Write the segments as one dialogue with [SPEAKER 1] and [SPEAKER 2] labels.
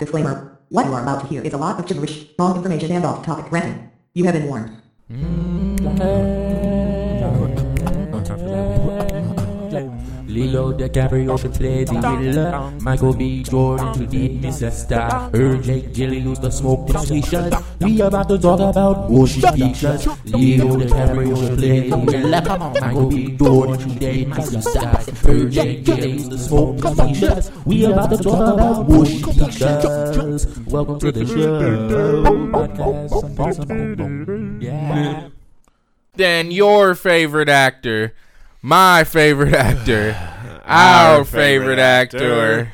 [SPEAKER 1] Disclaimer. What you are about to hear is a lot of gibberish, wrong information and off-topic ranting. You have been warned. Mm.
[SPEAKER 2] Leo DiCaprio should play the villain. Michael B. Jordan to be Mr. Star. Her Jake Gyllenhaal the smoke the station. We about to talk about motion pictures. Leo DiCaprio should play the villain. Michael B. Jordan to be Mr. Star. Her Jake Gyllenhaal the smoke the station. We about to talk about motion pictures. Welcome to the show. Podcast. Yeah.
[SPEAKER 3] Then your favorite actor, my favorite actor, our, favorite, actor.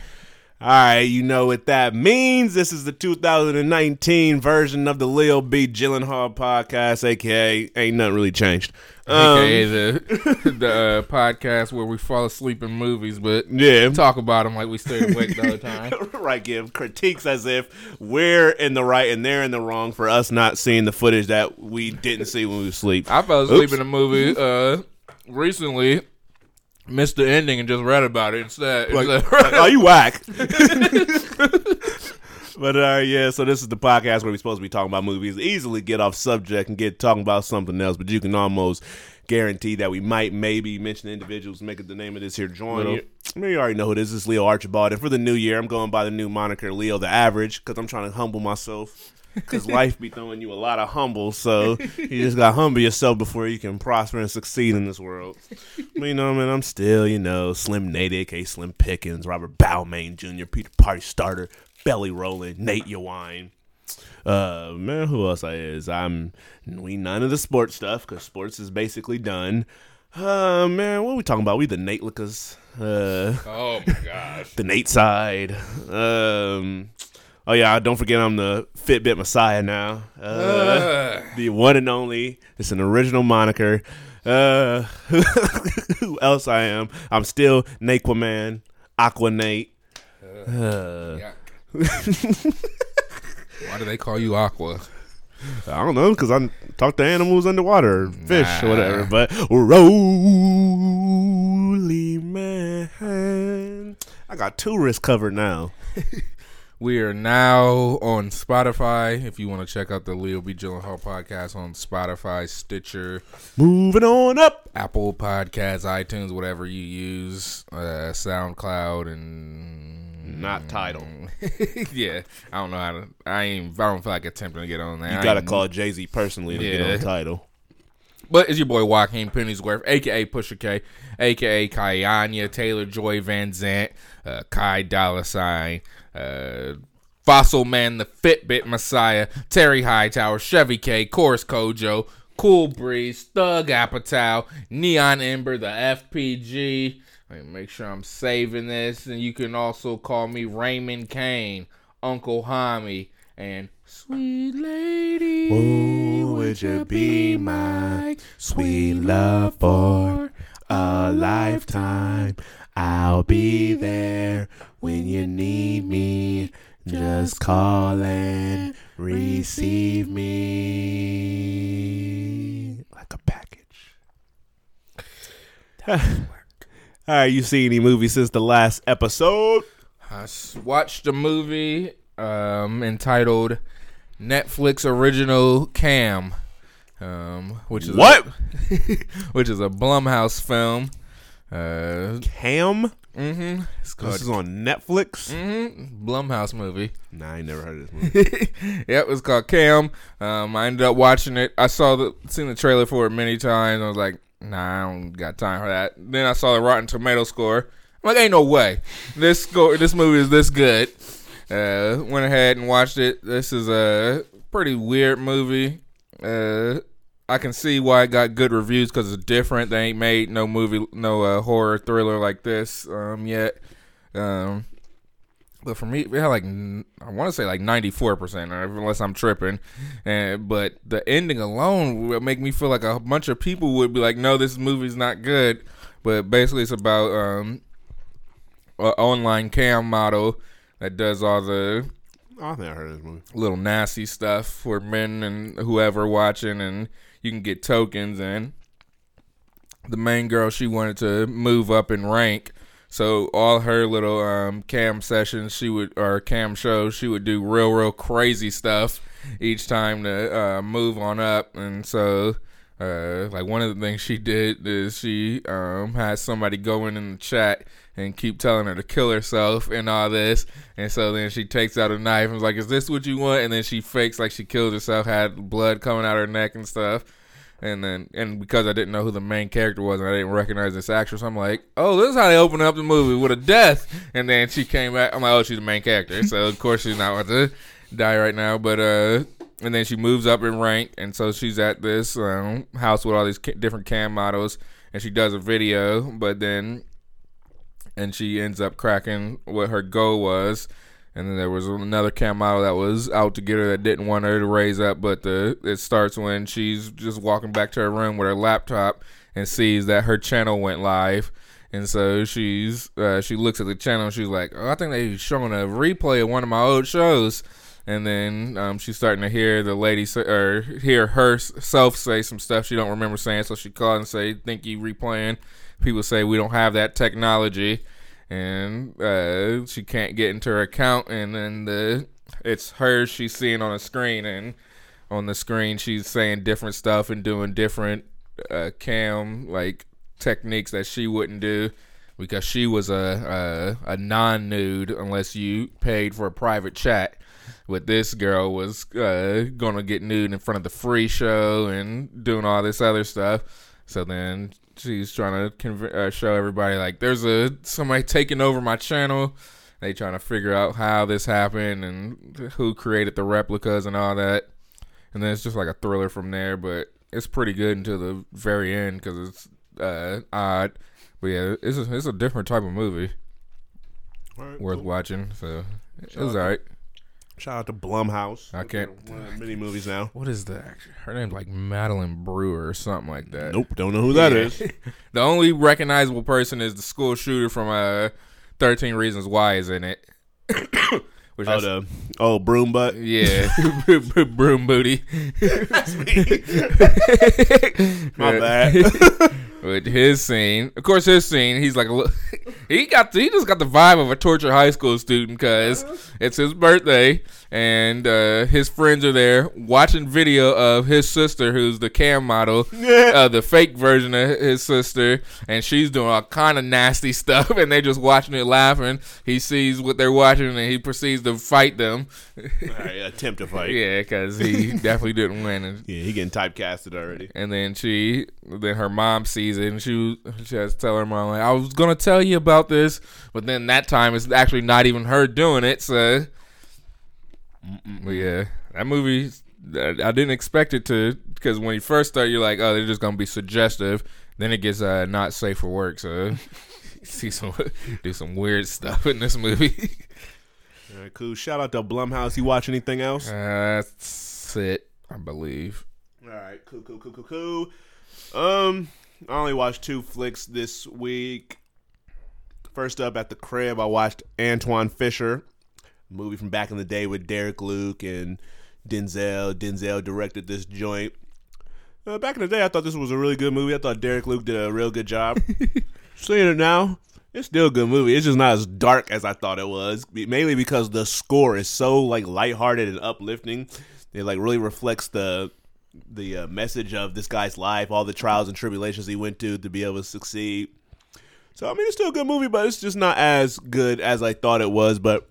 [SPEAKER 4] All right, you know what that means. This is the 2019 version of the Leo B. Gyllenhaal podcast, aka Ain't Nothing Really Changed. Um,
[SPEAKER 3] aka the the uh, podcast where we fall asleep in movies, but
[SPEAKER 4] Yeah.
[SPEAKER 3] talk about them like we stayed awake the whole time.
[SPEAKER 4] right, give critiques as if we're in the right and they're in the wrong for us not seeing the footage that we didn't see when we was asleep.
[SPEAKER 3] I fell asleep
[SPEAKER 4] Oops.
[SPEAKER 3] in a movie uh, recently, missed the ending, and just read about it instead.
[SPEAKER 4] Like,
[SPEAKER 3] Instead-
[SPEAKER 4] like, oh, you whack. but uh, yeah, so this is the podcast where we're supposed to be talking about movies, easily get off subject and get talking about something else, but you can almost guarantee that we might maybe mention individuals, make it the name of this here join.
[SPEAKER 3] Little.
[SPEAKER 4] You, I mean, you already know who. This is Leo Archibald, and for the new year, I'm going by the new moniker Leo the Average because I'm trying to humble myself. Because life be throwing you a lot of humble, so you just got to humble yourself before you can prosper and succeed in this world. But, you know, man, I'm still, you know, Slim Nate, aka Slim Pickens, Robert Balmain Jr., Peter Party Starter, Belly Rolling, Nate Yawine. Uh, man, who else I is? I'm we none of the sports stuff because sports is basically done. Uh, man, what are we talking about? We the Nate Lickers. Uh,
[SPEAKER 3] oh my gosh.
[SPEAKER 4] the Nate side. Um, oh yeah, don't forget I'm the Fitbit Messiah now. Uh,
[SPEAKER 3] Uh,
[SPEAKER 4] the one and only. It's an original moniker. Uh, who else I am? I'm still Naquaman, Aqua Nate. Uh.
[SPEAKER 3] Why do they call you Aqua?
[SPEAKER 4] I don't know because I talk to animals underwater, fish or whatever. But Roly man, I got tourists covered now.
[SPEAKER 3] We are now on Spotify. If you want to check out the Leo B. Gyllenhaal podcast on Spotify, Stitcher,
[SPEAKER 4] Moving on up.
[SPEAKER 3] Apple Podcasts, iTunes, whatever you use, uh, SoundCloud, and
[SPEAKER 4] Not title.
[SPEAKER 3] yeah, I don't know how to. I ain't. I don't feel like attempting to get on there.
[SPEAKER 4] You gotta call Jay Z personally to get on the title.
[SPEAKER 3] But it's your boy Joaquin Pennyworth, aka Pusha K, aka Kayanya Taylor Joy Van Zant, uh, Kai Dollar Sign, uh, Fossil Man, the Fitbit Messiah, Terry Hightower, Chevy K, Chorus Kojo, Cool Breeze, Thug Apatow, Neon Ember, the FPG. Let me make sure I'm saving this, and you can also call me Raymond Kane, Uncle Homie, and Sweet Lady.
[SPEAKER 4] Oh, would you be my sweet love for a lifetime? I'll be there when you need me. Just call and receive me like a package. All right, you see any movies since the last episode?
[SPEAKER 3] I watched a movie um, entitled Netflix Original Cam, um, which is
[SPEAKER 4] What?
[SPEAKER 3] A, which is a Blumhouse film. Uh,
[SPEAKER 4] Cam?
[SPEAKER 3] Mm-hmm.
[SPEAKER 4] This is on Netflix?
[SPEAKER 3] mm-hmm, Blumhouse movie.
[SPEAKER 4] Nah, I never heard of this movie.
[SPEAKER 3] yep, it's called Cam. Um, I ended up watching it. I saw the seen the trailer for it many times. I was like, Nah, I don't got time for that. Then I saw the Rotten Tomato score. I'm like, ain't no way this score, this movie is this good. Uh, went ahead and watched it. This is a pretty weird movie. Uh, I can see why it got good reviews because it's different. They ain't made no movie, no uh, horror thriller like this um, yet. Um, but for me, it had like I want to say like ninety four percent, unless I'm tripping. And but the ending alone would make me feel like a bunch of people would be like, "No, this movie's not good." But basically, it's about um, an online cam model that does all the
[SPEAKER 4] Oh, I've never heard this movie.
[SPEAKER 3] little nasty stuff for men and whoever watching, and you can get tokens. And the main girl, she wanted to move up in rank, So all her little um, cam sessions, she would or cam shows, she would do real, real crazy stuff each time to uh, move on up. And so, uh, like one of the things she did is she um, had somebody go in in the chat and keep telling her to kill herself and all this. And so then she takes out a knife and was like, "Is this what you want?" And then she fakes like she killed herself, had blood coming out of her neck and stuff. And then, and because I didn't know who the main character was and I didn't recognize this actress, I'm like, oh, this is how they open up the movie with a death. And then she came back. I'm like, oh, she's the main character. So, of course, she's not about to die right now. But, uh, and then she moves up in rank. And so she's at this um, house with all these ca- different cam models. And she does a video. But then, and she ends up cracking what her goal was. And then there was another cam model that was out to get her that didn't want her to raise up, but the it starts when she's just walking back to her room with her laptop and sees that her channel went live. And so she's uh, she looks at the channel she's like, oh, I think they're showing a replay of one of my old shows. And then um, she's starting to hear the lady say, or hear herself say some stuff she don't remember saying. So she called and say, "Think you replaying?" People say we don't have that technology and uh, she can't get into her account, and then the it's her she's seeing on a screen, and on the screen she's saying different stuff and doing different uh, cam like techniques that she wouldn't do because she was a a, a non nude unless you paid for a private chat. But this girl was uh, gonna get nude in front of the free show and doing all this other stuff. So then she's trying to conv- uh, show everybody like there's a somebody taking over my channel. They trying to figure out how this happened and who created the replicas and all that. And then it's just like a thriller from there, but it's pretty good until the very end because it's uh, odd. But yeah, it's a, it's a different type of movie,
[SPEAKER 4] Alright,
[SPEAKER 3] worth
[SPEAKER 4] cool.
[SPEAKER 3] watching. So it was alright.
[SPEAKER 4] Shout out to Blumhouse.
[SPEAKER 3] I can't-
[SPEAKER 4] One of the many movies now.
[SPEAKER 3] What is that? Her name's like Madeline Brewer or something like that.
[SPEAKER 4] Nope, don't know who that is.
[SPEAKER 3] the only recognizable person is the school shooter from uh, Thirteen Reasons Why is in it. Which
[SPEAKER 4] Oh,
[SPEAKER 3] I-
[SPEAKER 4] the oh broom butt.
[SPEAKER 3] yeah, broom booty.
[SPEAKER 4] My bad.
[SPEAKER 3] With his scene, of course, his scene, he's like a he got he just got the vibe of a tortured high school student because it's his birthday and uh, his friends are there watching video of his sister, who's the cam model, uh, the fake version of his sister, and she's doing all kind of nasty stuff, and they're just watching it, laughing. He sees what they're watching, and he proceeds to fight them.
[SPEAKER 4] Alright, attempt to fight.
[SPEAKER 3] yeah, because he definitely didn't win. And
[SPEAKER 4] Yeah, he getting typecasted already.
[SPEAKER 3] and then she, then her mom sees and she she has to tell her mom like, "I was gonna tell you about this," but then that time it's actually not even her doing it. So, but yeah, that movie, I I didn't expect it to, because when you first start, you're like, "Oh, they're just gonna be suggestive." Then it gets uh, not safe for work. So, see some do some weird stuff in this movie.
[SPEAKER 4] All right, cool. Shout out to Blumhouse. You watch anything else?
[SPEAKER 3] That's it, I believe.
[SPEAKER 4] All right, cool, cool, cool, cool, cool. Um, I only watched two flicks this week. First up at the crib, I watched Antwone Fisher, movie from back in the day with Derek Luke and Denzel. Denzel directed this joint. Uh, back in the day, I thought this was a really good movie. I thought Derek Luke did a real good job. Seeing it now, it's still a good movie. It's just not as dark as I thought it was. Mainly because the score is so like lighthearted and uplifting. It like really reflects the the uh, message of this guy's life, all the trials and tribulations he went to to be able to succeed. So I mean, it's still a good movie, but it's just not as good as I thought it was. But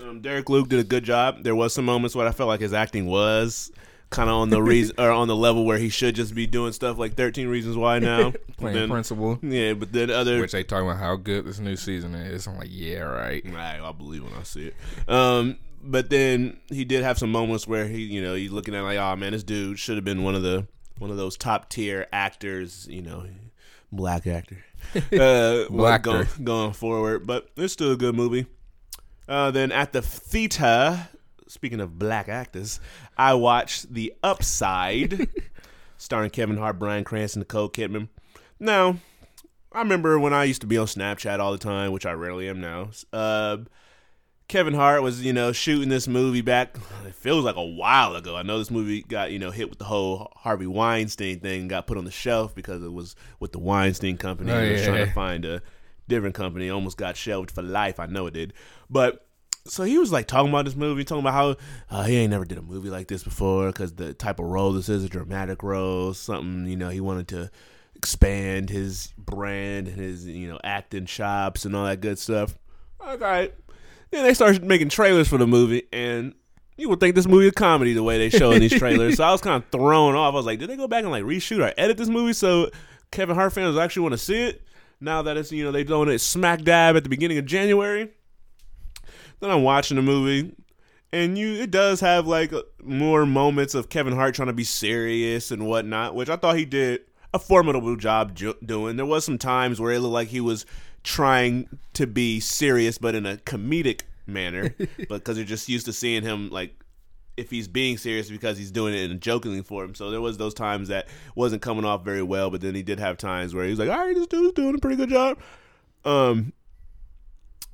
[SPEAKER 4] um, Derek Luke did a good job. There was some moments where I felt like his acting was kind of on the reason or on the level where he should just be doing stuff like Thirteen Reasons Why now.
[SPEAKER 3] Playing
[SPEAKER 4] Then-
[SPEAKER 3] principal.
[SPEAKER 4] yeah, but then other
[SPEAKER 3] Which they talking about how good this new season is. I'm like, yeah, right.
[SPEAKER 4] Right, I'll believe when I see it. Um, but then he did have some moments where he, you know, he's looking at like, oh man, this dude should have been one of the one of those top tier actors, you know, black actor, uh,
[SPEAKER 3] Black
[SPEAKER 4] going, going forward. But it's still a good movie. Uh, then at the theater, speaking of black actors, I watched The Upside, starring Kevin Hart, Bryan Cranston, Nicole Kidman. Now, I remember when I used to be on Snapchat all the time, which I rarely am now. Uh, Kevin Hart was, you know, shooting this movie back. It feels like a while ago. I know this movie got, you know, hit with the whole Harvey Weinstein thing, got put on the shelf because it was with the Weinstein Company.
[SPEAKER 3] Oh,
[SPEAKER 4] He was
[SPEAKER 3] yeah.
[SPEAKER 4] trying to find a different company. Almost got shelved for life. I know it did. But so he was like talking about this movie, talking about how uh, he ain't never did a movie like this before because the type of role this is a dramatic role, something you know he wanted to expand his brand and his you know acting chops and all that good stuff. Okay, then they started making trailers for the movie, and you would think this movie is comedy the way they show in these trailers. so I was kind of thrown off. I was like, did they go back and like reshoot or edit this movie so Kevin Hart fans actually want to see it? Now that it's you know they doing it smack dab at the beginning of January. Then I'm watching the movie, and you it does have like more moments of Kevin Hart trying to be serious and whatnot, which I thought he did a formidable job ju- doing. There was some times where it looked like he was trying to be serious, but in a comedic manner, because you're just used to seeing him like if he's being serious because he's doing it in jokingly for him. So there was those times that wasn't coming off very well, but then he did have times where he was like, "All right, this dude's doing a pretty good job." Um,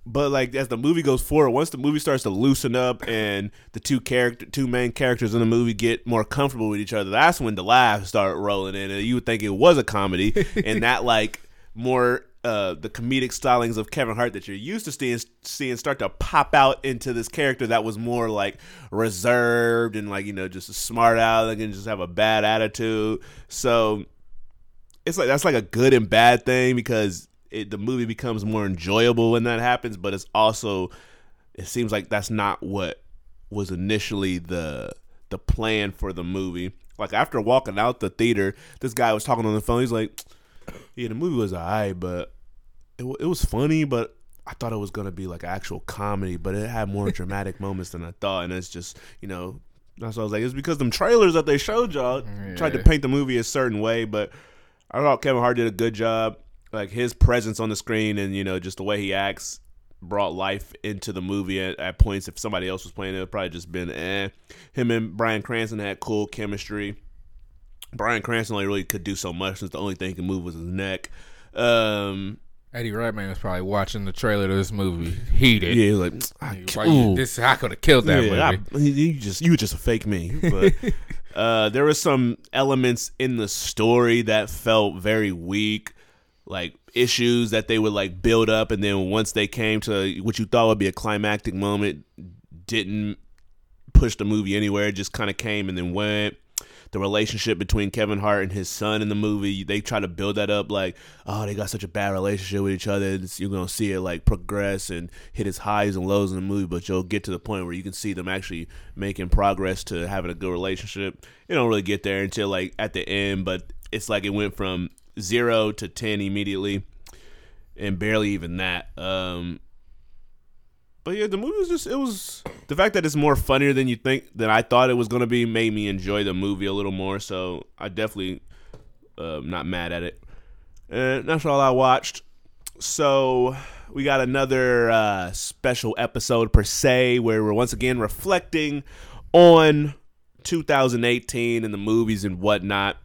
[SPEAKER 4] but like as the movie goes forward, once the movie starts to loosen up and the two character, two main characters in the movie get more comfortable with each other, that's when the laughs start rolling in, and you would think it was a comedy, and that like more uh, the comedic stylings of Kevin Hart that you're used to seeing seeing start to pop out into this character that was more like reserved and like you know just a smart aleck and just have a bad attitude. So it's like that's like a good and bad thing because it, the movie becomes more enjoyable when that happens, but it's also it seems like that's not what was initially the the plan for the movie. Like after walking out the theater, this guy was talking on the phone. He's like, "Yeah, the movie was alright, but it it was funny, but." I thought it was gonna be like actual comedy, but it had more dramatic moments than I thought, and it's just you know that's what I was like. It's because them trailers that they showed y'all tried to paint the movie a certain way, but I thought Kevin Hart did a good job. Like his presence on the screen and you know just the way he acts brought life into the movie at, at points. If somebody else was playing it, it would probably just been eh. Him and Bryan Cranston had cool chemistry. Bryan Cranston only really could do so much since the only thing he could move was his neck. Um,
[SPEAKER 3] Eddie Redmayne was probably watching the trailer to this movie, heated.
[SPEAKER 4] yeah, like I,
[SPEAKER 3] Why this I could have killed that
[SPEAKER 4] yeah,
[SPEAKER 3] movie.
[SPEAKER 4] I- you just you were just a fake me. But uh, there were some elements in the story that felt very weak, like issues that they would like build up, and then once they came to what you thought would be a climactic moment, didn't push the movie anywhere. It just kind of came and then went. The relationship between Kevin Hart and his son in the movie, they try to build that up like, oh, they got such a bad relationship with each other. It's- you're gonna see it like progress and hit its highs and lows in the movie, but you'll get to the point where you can see them actually making progress to having a good relationship. You don't really get there until like at the end, but it's like it went from zero to ten immediately, and barely even that. Um, but yeah, the movie was just it was the fact that it's more funnier than you think than I thought it was gonna be made me enjoy the movie a little more. So I definitely uh, not mad at it. And that's all I watched. So we got another uh, special episode per se where we're once again reflecting on 2018 and the movies and whatnot.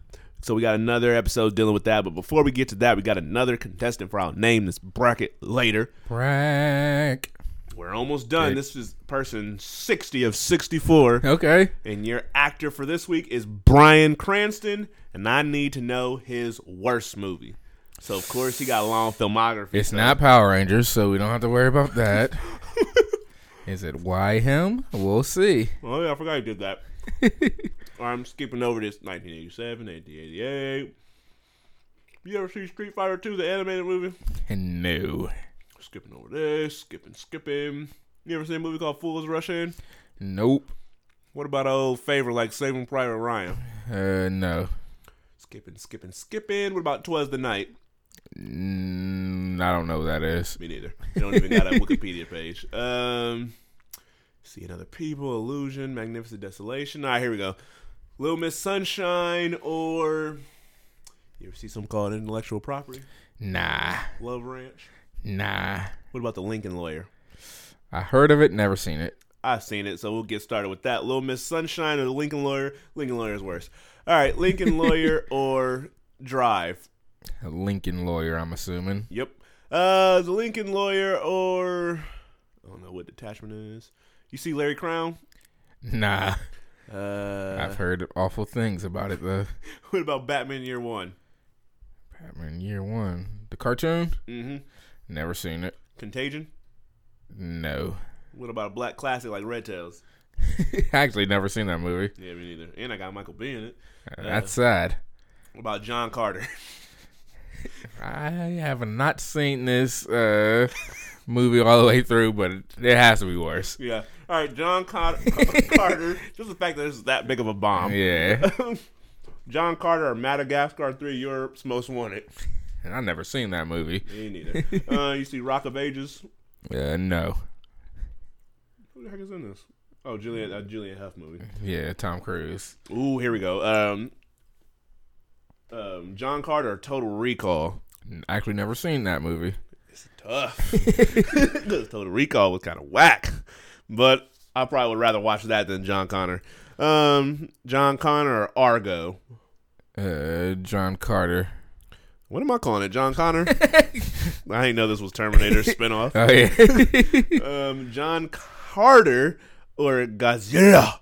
[SPEAKER 4] So we got another episode dealing with that. But before we get to that, we got another contestant for our name this bracket later.
[SPEAKER 3] Brack.
[SPEAKER 4] We're almost done.
[SPEAKER 3] Okay.
[SPEAKER 4] This is person 60 of 64.
[SPEAKER 3] Okay.
[SPEAKER 4] And your actor for this week is Bryan Cranston. And I need to know his worst movie. So, of course, he got a long filmography.
[SPEAKER 3] It's
[SPEAKER 4] so-
[SPEAKER 3] not Power Rangers, so we don't have to worry about that. Is it why him? We'll see.
[SPEAKER 4] Oh, yeah, I forgot he did that. I'm skipping over this 1987, 1988. You ever see Street Fighter 2, the animated movie?
[SPEAKER 3] No.
[SPEAKER 4] Skipping over this, skipping, skipping. You ever seen a movie called Fools Rush In?
[SPEAKER 3] Nope.
[SPEAKER 4] What about an old favorite like Saving Private Ryan?
[SPEAKER 3] Uh, no.
[SPEAKER 4] Skipping, skipping, skipping. What about Twas the Night?
[SPEAKER 3] Mm, I don't know what that is.
[SPEAKER 4] Me neither. They don't even got a Wikipedia page. Um, see another people, illusion, magnificent desolation. All right, here we go. Little Miss Sunshine, or you ever see something called intellectual property?
[SPEAKER 3] Nah.
[SPEAKER 4] Love Ranch.
[SPEAKER 3] Nah.
[SPEAKER 4] What about the Lincoln Lawyer?
[SPEAKER 3] I heard of it, never seen it.
[SPEAKER 4] I've seen it, so we'll get started with that. Little Miss Sunshine or the Lincoln Lawyer? Lincoln Lawyer is worse. All right, Lincoln Lawyer or Drive?
[SPEAKER 3] A Lincoln lawyer, I'm assuming.
[SPEAKER 4] Yep. Uh, the Lincoln Lawyer or I don't know what detachment is. You see Larry Crowne?
[SPEAKER 3] Nah.
[SPEAKER 4] Uh,
[SPEAKER 3] I've heard awful things about it though.
[SPEAKER 4] what about Batman Year One?
[SPEAKER 3] Batman Year One, the cartoon.
[SPEAKER 4] Mm-hmm.
[SPEAKER 3] Never seen it.
[SPEAKER 4] Contagion.
[SPEAKER 3] No.
[SPEAKER 4] What about a black classic like Red Tails?
[SPEAKER 3] Actually, never seen that movie.
[SPEAKER 4] Yeah, me neither. And I got Michael B in it.
[SPEAKER 3] That's sad.
[SPEAKER 4] What about John Carter?
[SPEAKER 3] I have not seen this uh, movie all the way through, but it, has to be worse.
[SPEAKER 4] yeah. All right, John Car- Carter. Just the fact that it's that big of a bomb.
[SPEAKER 3] Yeah.
[SPEAKER 4] John Carter or Madagascar 3, Europe's Most Wanted.
[SPEAKER 3] And I've never seen that movie.
[SPEAKER 4] Me neither. uh, you see Rock of Ages?
[SPEAKER 3] Uh, no.
[SPEAKER 4] Who the heck is in this? Oh, Julianne, uh, Julianne Hough movie.
[SPEAKER 3] Yeah, Tom Cruise.
[SPEAKER 4] Ooh, here we go. Um, um, John Carter, Total Recall.
[SPEAKER 3] Actually, never seen that movie.
[SPEAKER 4] Tough. 'Cause Total Recall was kind of whack, but I probably would rather watch that than John Connor. Um, John Connor or Argo.
[SPEAKER 3] Uh, John Carter.
[SPEAKER 4] What am I calling it? John Connor? I didn't know this was Terminator spinoff.
[SPEAKER 3] Oh yeah.
[SPEAKER 4] Um, John Carter or Godzilla.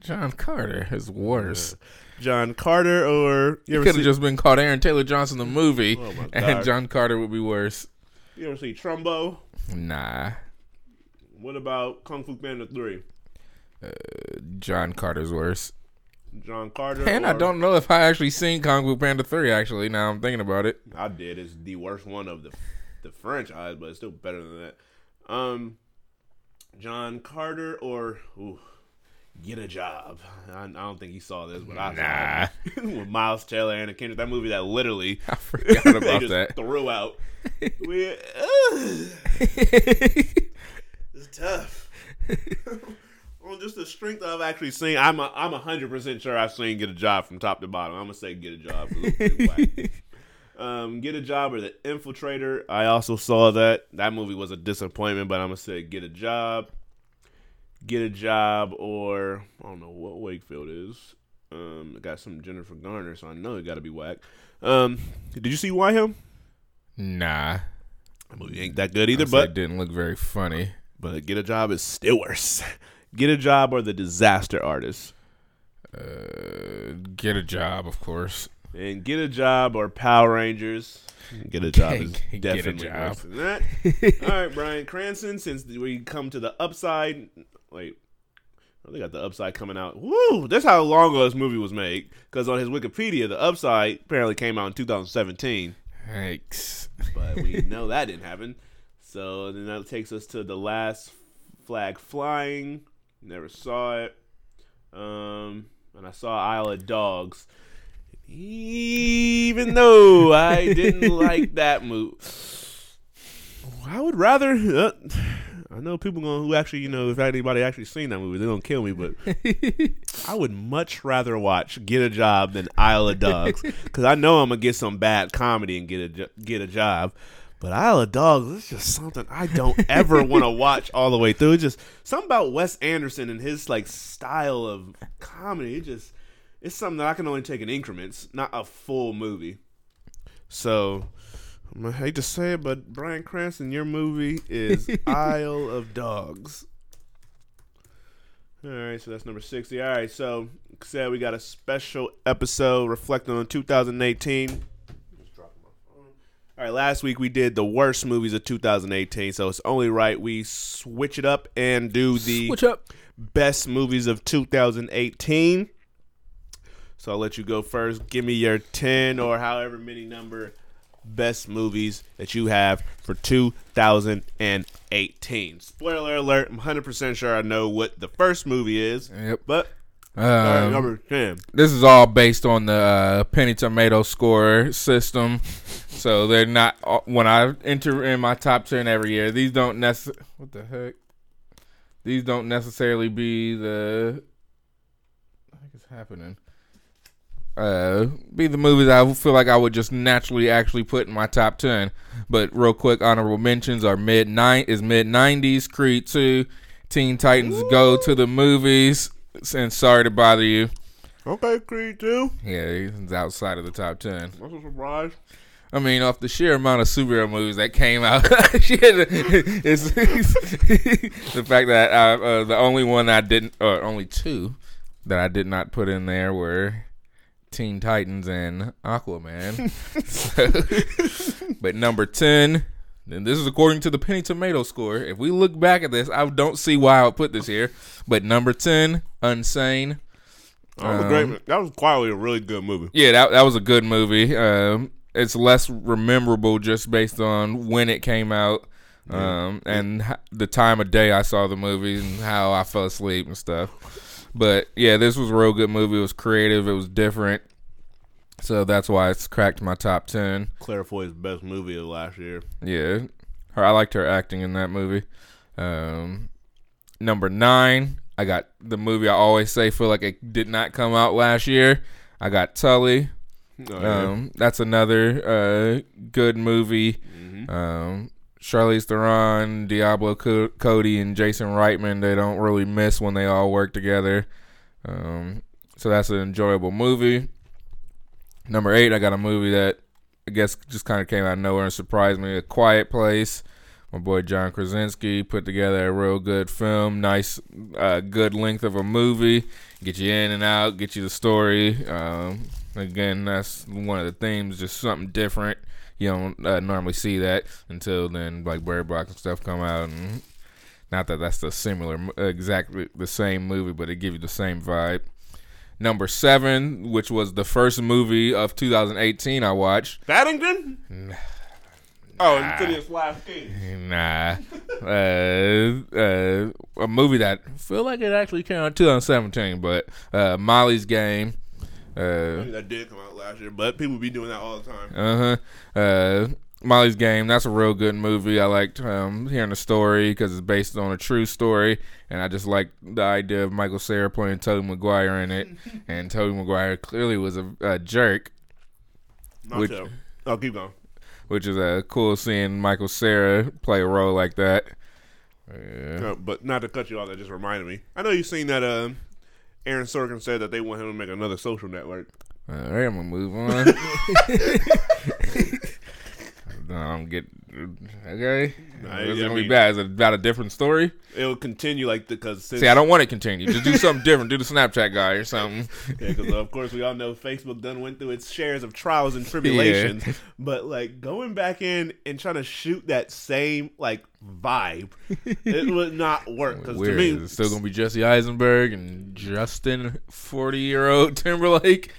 [SPEAKER 3] John Carter is worse.
[SPEAKER 4] John Carter or you ever
[SPEAKER 3] Could
[SPEAKER 4] see,
[SPEAKER 3] have just been called Aaron Taylor Johnson the movie,
[SPEAKER 4] Oh,
[SPEAKER 3] and John Carter would be worse.
[SPEAKER 4] you ever see Trumbo?
[SPEAKER 3] Nah,
[SPEAKER 4] What about Kung Fu Panda Three?
[SPEAKER 3] John Carter's worse.
[SPEAKER 4] John Carter.
[SPEAKER 3] And I don't know if I actually seen Kung Fu Panda three. Actually, now I'm thinking about it.
[SPEAKER 4] I did. It's the worst one of the the franchise, but it's still better than that. Um, John Carter or ooh, Get a Job. I, I don't think he saw this, but I
[SPEAKER 3] Nah.
[SPEAKER 4] saw it with Miles Teller and Kendrick. That movie that literally
[SPEAKER 3] I forgot
[SPEAKER 4] they
[SPEAKER 3] about
[SPEAKER 4] just
[SPEAKER 3] that.
[SPEAKER 4] threw out. we, it's tough. On just the strength I've actually seen, I'm a, I'm hundred percent sure I've seen Get a Job from top to bottom. I'm gonna say Get a Job. 'cause it's pretty whack. um, Get a Job or The Infiltrator. I also saw that. That movie was a disappointment, but I'm gonna say Get a Job. Get a Job or I don't know what Wakefield is. Um, it got some Jennifer Garner, so I know it got to be whack. Um, did you see Why Him?
[SPEAKER 3] Nah,
[SPEAKER 4] That movie ain't that good either,
[SPEAKER 3] it
[SPEAKER 4] but
[SPEAKER 3] didn't look very funny.
[SPEAKER 4] but Get a Job is still worse. Get a Job or The Disaster Artist.
[SPEAKER 3] Uh, get a job, of course.
[SPEAKER 4] And Get a Job or Power Rangers. Get a Job is
[SPEAKER 3] Get a
[SPEAKER 4] definitely
[SPEAKER 3] Job.
[SPEAKER 4] worse than that. All right, Bryan Cranston, since we come to the upside, wait, oh, they got the upside coming out. Woo! That's how long ago this movie was made. Because on his Wikipedia, the upside apparently came out in 2017.
[SPEAKER 3] Thanks.
[SPEAKER 4] but we know that didn't happen. So then that takes us to the last flag flying. Never saw it. Um, and I saw Isle of Dogs. Even though I didn't like that movie, I would rather. Uh, I know people going who actually, you know, if anybody actually seen that movie, they're gonna kill me. But I would much rather watch Get a Job than Isle of Dogs because I know I'm gonna get some bad comedy and get a get a job. But Isle of Dogs is just something I don't ever want to watch all the way through. It's just something about Wes Anderson and his like style of comedy. It just it's something that I can only take in increments, not a full movie. So I hate to say it, but Bryan Cranston, your movie is Isle of Dogs. All right, so that's number 60. All right, so said we got a special episode reflecting on 2018. All right, last week we did the worst movies of 2018, so it's only right we switch it up and do the
[SPEAKER 3] Switch up.
[SPEAKER 4] best movies of 2018. So I'll let you go first. Give me your 10 or however many number best movies that you have for 2018. Spoiler alert, I'm 100% sure I know what the first movie is,
[SPEAKER 3] Yep.
[SPEAKER 4] but
[SPEAKER 3] Um,
[SPEAKER 4] number 10.
[SPEAKER 3] this is all based on the uh, penny tomato score system. So they're not uh, when I enter in my top ten every year. These don't necess. What the heck? These don't necessarily be the. I think it's happening? Uh, be the movies I feel like I would just naturally actually put in my top ten. But real quick, honorable mentions are mid nine is mid nineties Creed two, Teen Titans Go to the movies. And sorry to bother you.
[SPEAKER 4] Okay, Creed 2.
[SPEAKER 3] Yeah, he's outside of the top ten.
[SPEAKER 4] That's a surprise.
[SPEAKER 3] I mean, off the sheer amount of superhero movies that came out, shit, it's, the fact that I, uh, the only one I didn't, or only two that I did not put in there were Teen Titans and Aquaman. So- but number ten, and this is according to the Penny Tomato score. If we look back at this, I don't see why I would put this here. But number ten, Unsane.
[SPEAKER 4] That was a
[SPEAKER 3] Um,
[SPEAKER 4] great. That was quietly a really good movie.
[SPEAKER 3] Yeah, that that was a good movie. Um, it's less memorable just based on when it came out, um, and h- the time of day I saw the movie and how I fell asleep and stuff. But yeah, this was a real good movie. It was creative. It was different. So that's why it's cracked my top ten.
[SPEAKER 4] Claire Foy's best movie of last year.
[SPEAKER 3] Yeah, her, I liked her acting in that movie. Um, number nine, I got the movie I always say feel like it did not come out last year. I got Tully.
[SPEAKER 4] Oh, yeah.
[SPEAKER 3] Um, that's another uh, good movie.
[SPEAKER 4] Mhm.
[SPEAKER 3] Um, Charlize Theron, Diablo Co- Cody, and Jason Reitman. They don't really miss when they all work together. Um, so that's an enjoyable movie. Number eight, I got a movie that I guess just kind of came out of nowhere and surprised me. A Quiet Place. My boy John Krasinski put together a real good film. Nice, uh, good length of a movie. Get you in and out. Get you the story. Um, again, that's one of the themes. Just something different. You don't uh, normally see that until then, like Bird Box and stuff come out. And not that that's the similar, exactly the same movie, but it gives you the same vibe. Number seven, which was the first movie of 2018 I watched.
[SPEAKER 4] Paddington. Oh, Insidious Last King.
[SPEAKER 3] Nah, uh, uh, a movie that feel like it actually came out in 2017, but uh, Molly's Game. Uh,
[SPEAKER 4] That did come out last year, but people be doing that all the time.
[SPEAKER 3] Uh huh. Molly's Game. That's a real good movie. I liked um, hearing the story because it's based on a true story, and I just like the idea of Michael Cera playing Tobey Maguire in it, and Tobey Maguire clearly was a, a jerk,
[SPEAKER 4] Not
[SPEAKER 3] Which-
[SPEAKER 4] so. Oh, keep going.
[SPEAKER 3] which is uh, cool seeing Michael Cera play a role like that. Yeah.
[SPEAKER 4] Uh, but not to cut you off, that just reminded me. I know you've seen that. Uh, Aaron Sorkin said that they want him to make another social network.
[SPEAKER 3] All right, I'm gonna move on. don't get okay.
[SPEAKER 4] Nah,
[SPEAKER 3] It's gonna be bad. Is it about a different story?
[SPEAKER 4] It'll continue like because
[SPEAKER 3] See, I don't want it to continue. Just do something different. Do the Snapchat guy or something.
[SPEAKER 4] Yeah, because of course we all know Facebook done went through its shares of trials and tribulations. But like going back in and trying to shoot that same like vibe, it would not work. Because to me,
[SPEAKER 3] It's still gonna be Jesse Eisenberg and Justin, forty-year-old Timberlake.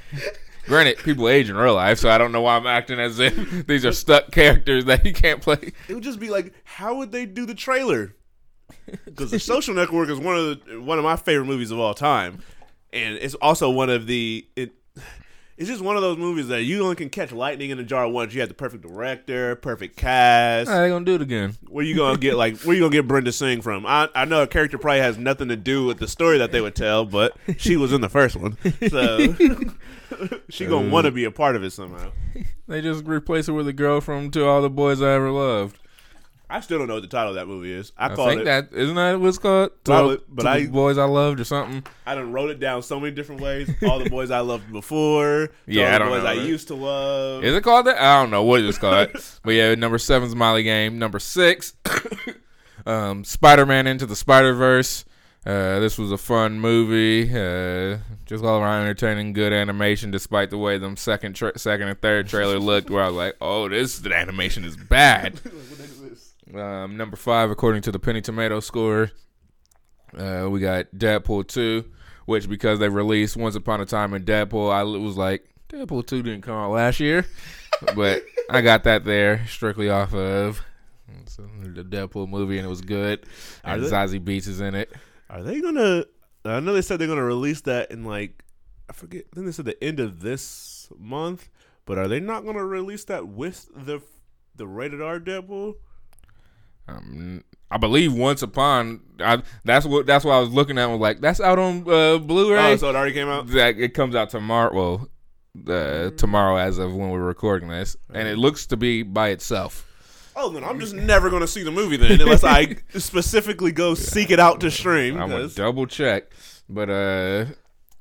[SPEAKER 3] Granted, people age in real life, so I don't know why I'm acting as if these are stuck characters that he can't play.
[SPEAKER 4] it would just be like, how would they do the trailer? Because the Social Network is one of the, one of my favorite movies of all time, and it's also one of the it. It's just one of those movies that you only can catch lightning in a jar once. You have the perfect director, perfect cast.
[SPEAKER 3] How they gonna do it again?
[SPEAKER 4] Where you gonna get like where you gonna get Brenda Song from? I I know a character probably has nothing to do with the story that they would tell, but she was in the first one, so she gonna want to be a part of it somehow.
[SPEAKER 3] They just replace her with a girl from "To All the Boys I Ever Loved."
[SPEAKER 4] I still don't know what the title of that movie is. I,
[SPEAKER 3] I
[SPEAKER 4] called
[SPEAKER 3] think
[SPEAKER 4] it.
[SPEAKER 3] that isn't that what it's called? To
[SPEAKER 4] Probably,
[SPEAKER 3] All-
[SPEAKER 4] but
[SPEAKER 3] To the
[SPEAKER 4] I-
[SPEAKER 3] boys I loved or something.
[SPEAKER 4] I done wrote it down so many different ways. All the boys I loved before.
[SPEAKER 3] Yeah, I don't
[SPEAKER 4] boys
[SPEAKER 3] know.
[SPEAKER 4] I used to love.
[SPEAKER 3] Is it called that? I don't know what it's called. but yeah, number seven's Molly Game. Number six, um, Spider Man Into the Spider Verse. Uh, this was a fun movie. Uh, just all around entertaining, good animation, despite the way them second, tra- second and third trailer looked. Where I was like, "Oh, this the animation is bad." Um, number five, according to the Penny Tomato score, uh, we got Deadpool two, which because they released Once Upon a Time in Deadpool, I was like, Deadpool two didn't come out last year, but I got that there strictly off of the Deadpool movie, and it was good.
[SPEAKER 4] Are
[SPEAKER 3] And
[SPEAKER 4] they-
[SPEAKER 3] Zazie Beetz is in it.
[SPEAKER 4] Are they gonna? I know they said they're gonna release that in like I forget. I think they said the end of this month. But are they not gonna release that with the the rated R Deadpool?
[SPEAKER 3] Um, I believe Once Upon, I, that's what that's what I was looking at. Was like, that's out on uh, Blu-ray.
[SPEAKER 4] Oh, so it already came out.
[SPEAKER 3] that it comes out tomorrow. Well, uh, tomorrow as of when we're recording this, and it looks to be by itself.
[SPEAKER 4] Oh, then I'm just never gonna see the movie then, unless I specifically go seek it out to stream.
[SPEAKER 3] I'm gonna double check. But uh,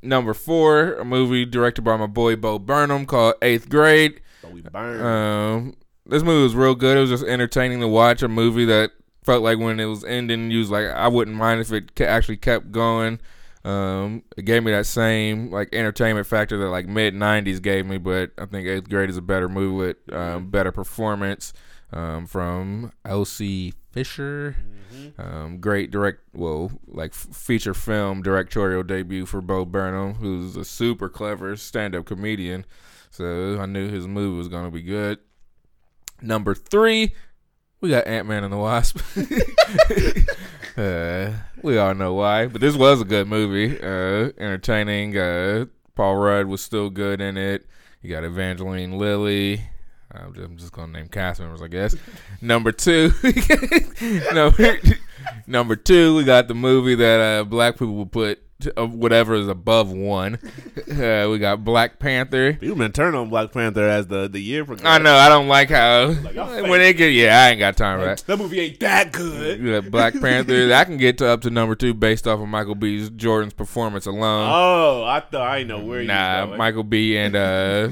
[SPEAKER 3] number four, a movie directed by my boy Bo Burnham called Eighth Grade.
[SPEAKER 4] But we burn.
[SPEAKER 3] Um, this movie was real good. It was just entertaining to watch. A movie that felt like when it was ending, you was like, I wouldn't mind if it actually kept going. Um, it gave me that same like entertainment factor that like mid '90s gave me, but I think Eighth Grade is a better movie with um, better performance um, from Elsie Fisher. Um, great direct, well, like f- feature film directorial debut for Bo Burnham, who's a super clever stand-up comedian. So I knew his movie was gonna be good. Number three, we got Ant Man and the Wasp. uh, we all know why, but this was a good movie. Uh, entertaining. Uh, Paul Rudd was still good in it. You got Evangeline Lilly. I'm just, I'm just gonna name cast members, I guess. Number two, number, number two, we got the movie that uh, black people will put uh, whatever is above one. Uh, we got Black Panther.
[SPEAKER 4] You've been turning on Black Panther as the the year progressed.
[SPEAKER 3] I know I don't like how
[SPEAKER 4] y'all
[SPEAKER 3] when they get yeah I ain't got time for that.
[SPEAKER 4] That movie ain't that good.
[SPEAKER 3] Yeah, Black Panther. I can get to up to number two based off of Michael B. Jordan's performance alone.
[SPEAKER 4] Oh, I thought I didn't know where you
[SPEAKER 3] nah. Michael B. and uh,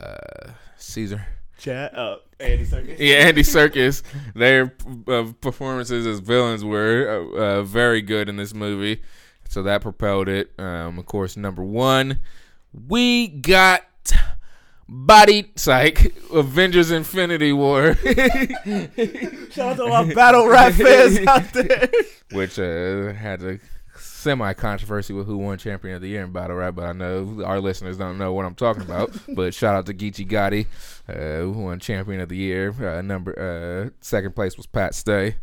[SPEAKER 3] uh, Caesar.
[SPEAKER 4] Chat up. Andy Serkis.
[SPEAKER 3] Yeah, Andy Serkis. Their uh, performances as villains were uh, uh, very good in this movie, so that propelled it. Um, of course, number one, we got Body Psych, Avengers: Infinity War.
[SPEAKER 4] Shout out to my battle rap fans out there.
[SPEAKER 3] which uh, had a semi controversy with who won champion of the year in battle rap, but I know our listeners don't know what I'm talking about. but shout out to Geechee Gotti, uh, who won champion of the year. Uh, number uh, second place was Pat Stay.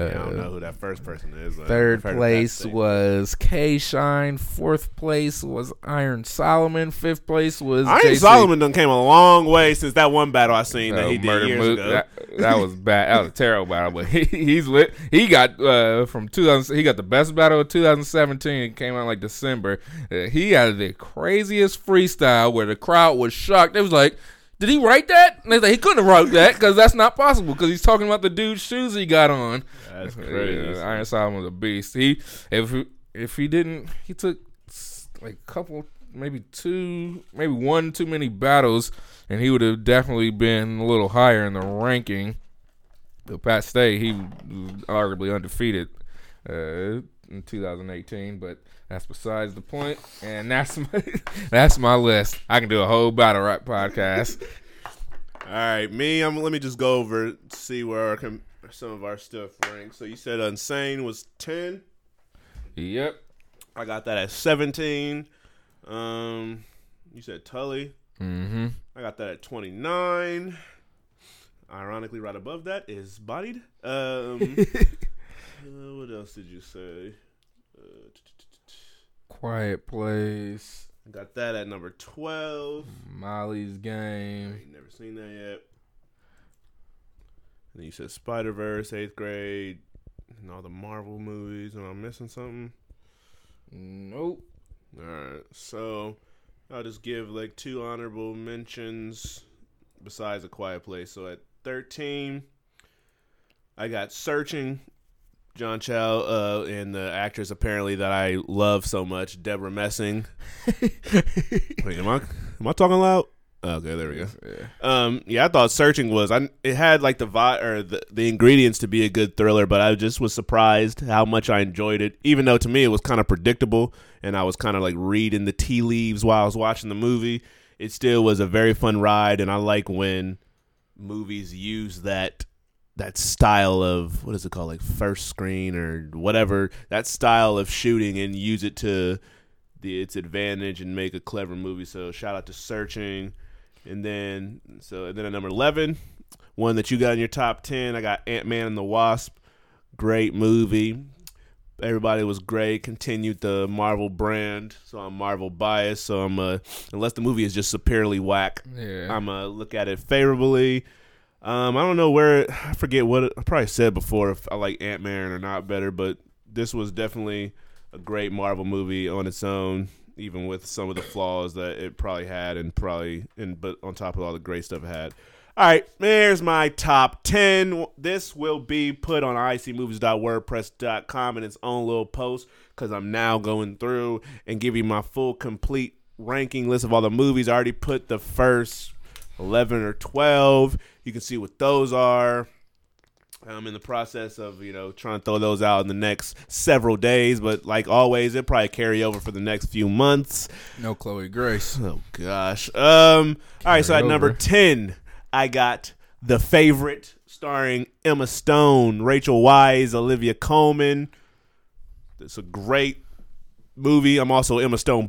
[SPEAKER 4] I don't know who that first person is. Uh,
[SPEAKER 3] Third
[SPEAKER 4] I've heard of
[SPEAKER 3] place was K Shine. Fourth place was Iron Solomon. Fifth place was
[SPEAKER 4] Iron
[SPEAKER 3] JC.
[SPEAKER 4] Solomon done came a long way since that one battle I seen that
[SPEAKER 3] Uh,
[SPEAKER 4] he did years
[SPEAKER 3] Mook.
[SPEAKER 4] ago.
[SPEAKER 3] That, that was bad. That was a terrible battle, but he, he's lit. He got uh, from 2000. He got the best battle of 2017. It came out like December. Uh, he had the craziest freestyle where the crowd was shocked. It was like. Did he write that? And they like, he couldn't have wrote that because that's not possible because he's talking about the dude's shoes he got on.
[SPEAKER 4] That's crazy.
[SPEAKER 3] Yeah, Iron Solomon was a beast. He if he, if he didn't, he took like a couple, maybe two, maybe one too many battles, and he would have definitely been a little higher in the ranking. The past day, he was arguably undefeated uh, in 2018, but that's besides the point. And that's my that's my list. I can do a whole battle rap podcast.
[SPEAKER 4] All right, me. I'm. Let me just go over see where our some of our stuff ranks. So you said Unsane was ten.
[SPEAKER 3] yep.
[SPEAKER 4] I got that at seventeen. Um, you said Tully.
[SPEAKER 3] Mm-hmm.
[SPEAKER 4] I got that at twenty nine. Ironically, right above that is Bodied. Um, uh, what else did you say?
[SPEAKER 3] Quiet Place,
[SPEAKER 4] I got that at number twelve.
[SPEAKER 3] Molly's Game.
[SPEAKER 4] Ain't never seen that yet. And then you said Spider Verse, eighth grade, and all the Marvel movies. Am I missing something?
[SPEAKER 3] Nope.
[SPEAKER 4] All right, so I'll just give like two honorable mentions besides A Quiet Place. So at thirteen, I got Searching. John Cho uh, and the actress apparently that I love so much, Debra Messing. Wait, am I am I talking loud? Okay, there we go.
[SPEAKER 3] Yeah.
[SPEAKER 4] Um, yeah, I thought Searching was. I it had like the vi- or the, the ingredients to be a good thriller, but I just was surprised how much I enjoyed it. Even though to me it was kind of predictable, and I was kind of like reading the tea leaves while I was watching the movie. It still was a very fun ride, and I like when movies use that that style of what is it called, like first screen or whatever that style of shooting, and use it to the its advantage and make a clever movie. So shout out to Searching. And then so and then at number eleven, one that you got in your top ten, I got Ant Man and the Wasp. Great movie. Everybody was great. Continued the Marvel brand, so I'm Marvel biased. So I'm uh, unless the movie is just superiorly whack,
[SPEAKER 3] Yeah.
[SPEAKER 4] I'm uh, look at it favorably. Um, I don't know where I forget what I probably said before if I like Ant Man or not better, but this was definitely a great Marvel movie on its own, even with some of the flaws that it probably had, and probably and but on top of all the great stuff it had. All right, there's my top 10. This will be put on icmovies.wordpress.com in its own little post because I'm now going through and giving my full, complete ranking list of all the movies. I already put the first 11 or 12. You can see what those are. I'm in the process of you know trying to throw those out in the next several days, but like always, it probably carry over for the next few months.
[SPEAKER 3] No Chloe Grace.
[SPEAKER 4] Oh gosh. Um. All right. So at
[SPEAKER 3] Carry
[SPEAKER 4] number ten, I got the favorite, starring Emma Stone, Rachel Weisz, Olivia Colman. It's a great movie. I'm also Emma Stone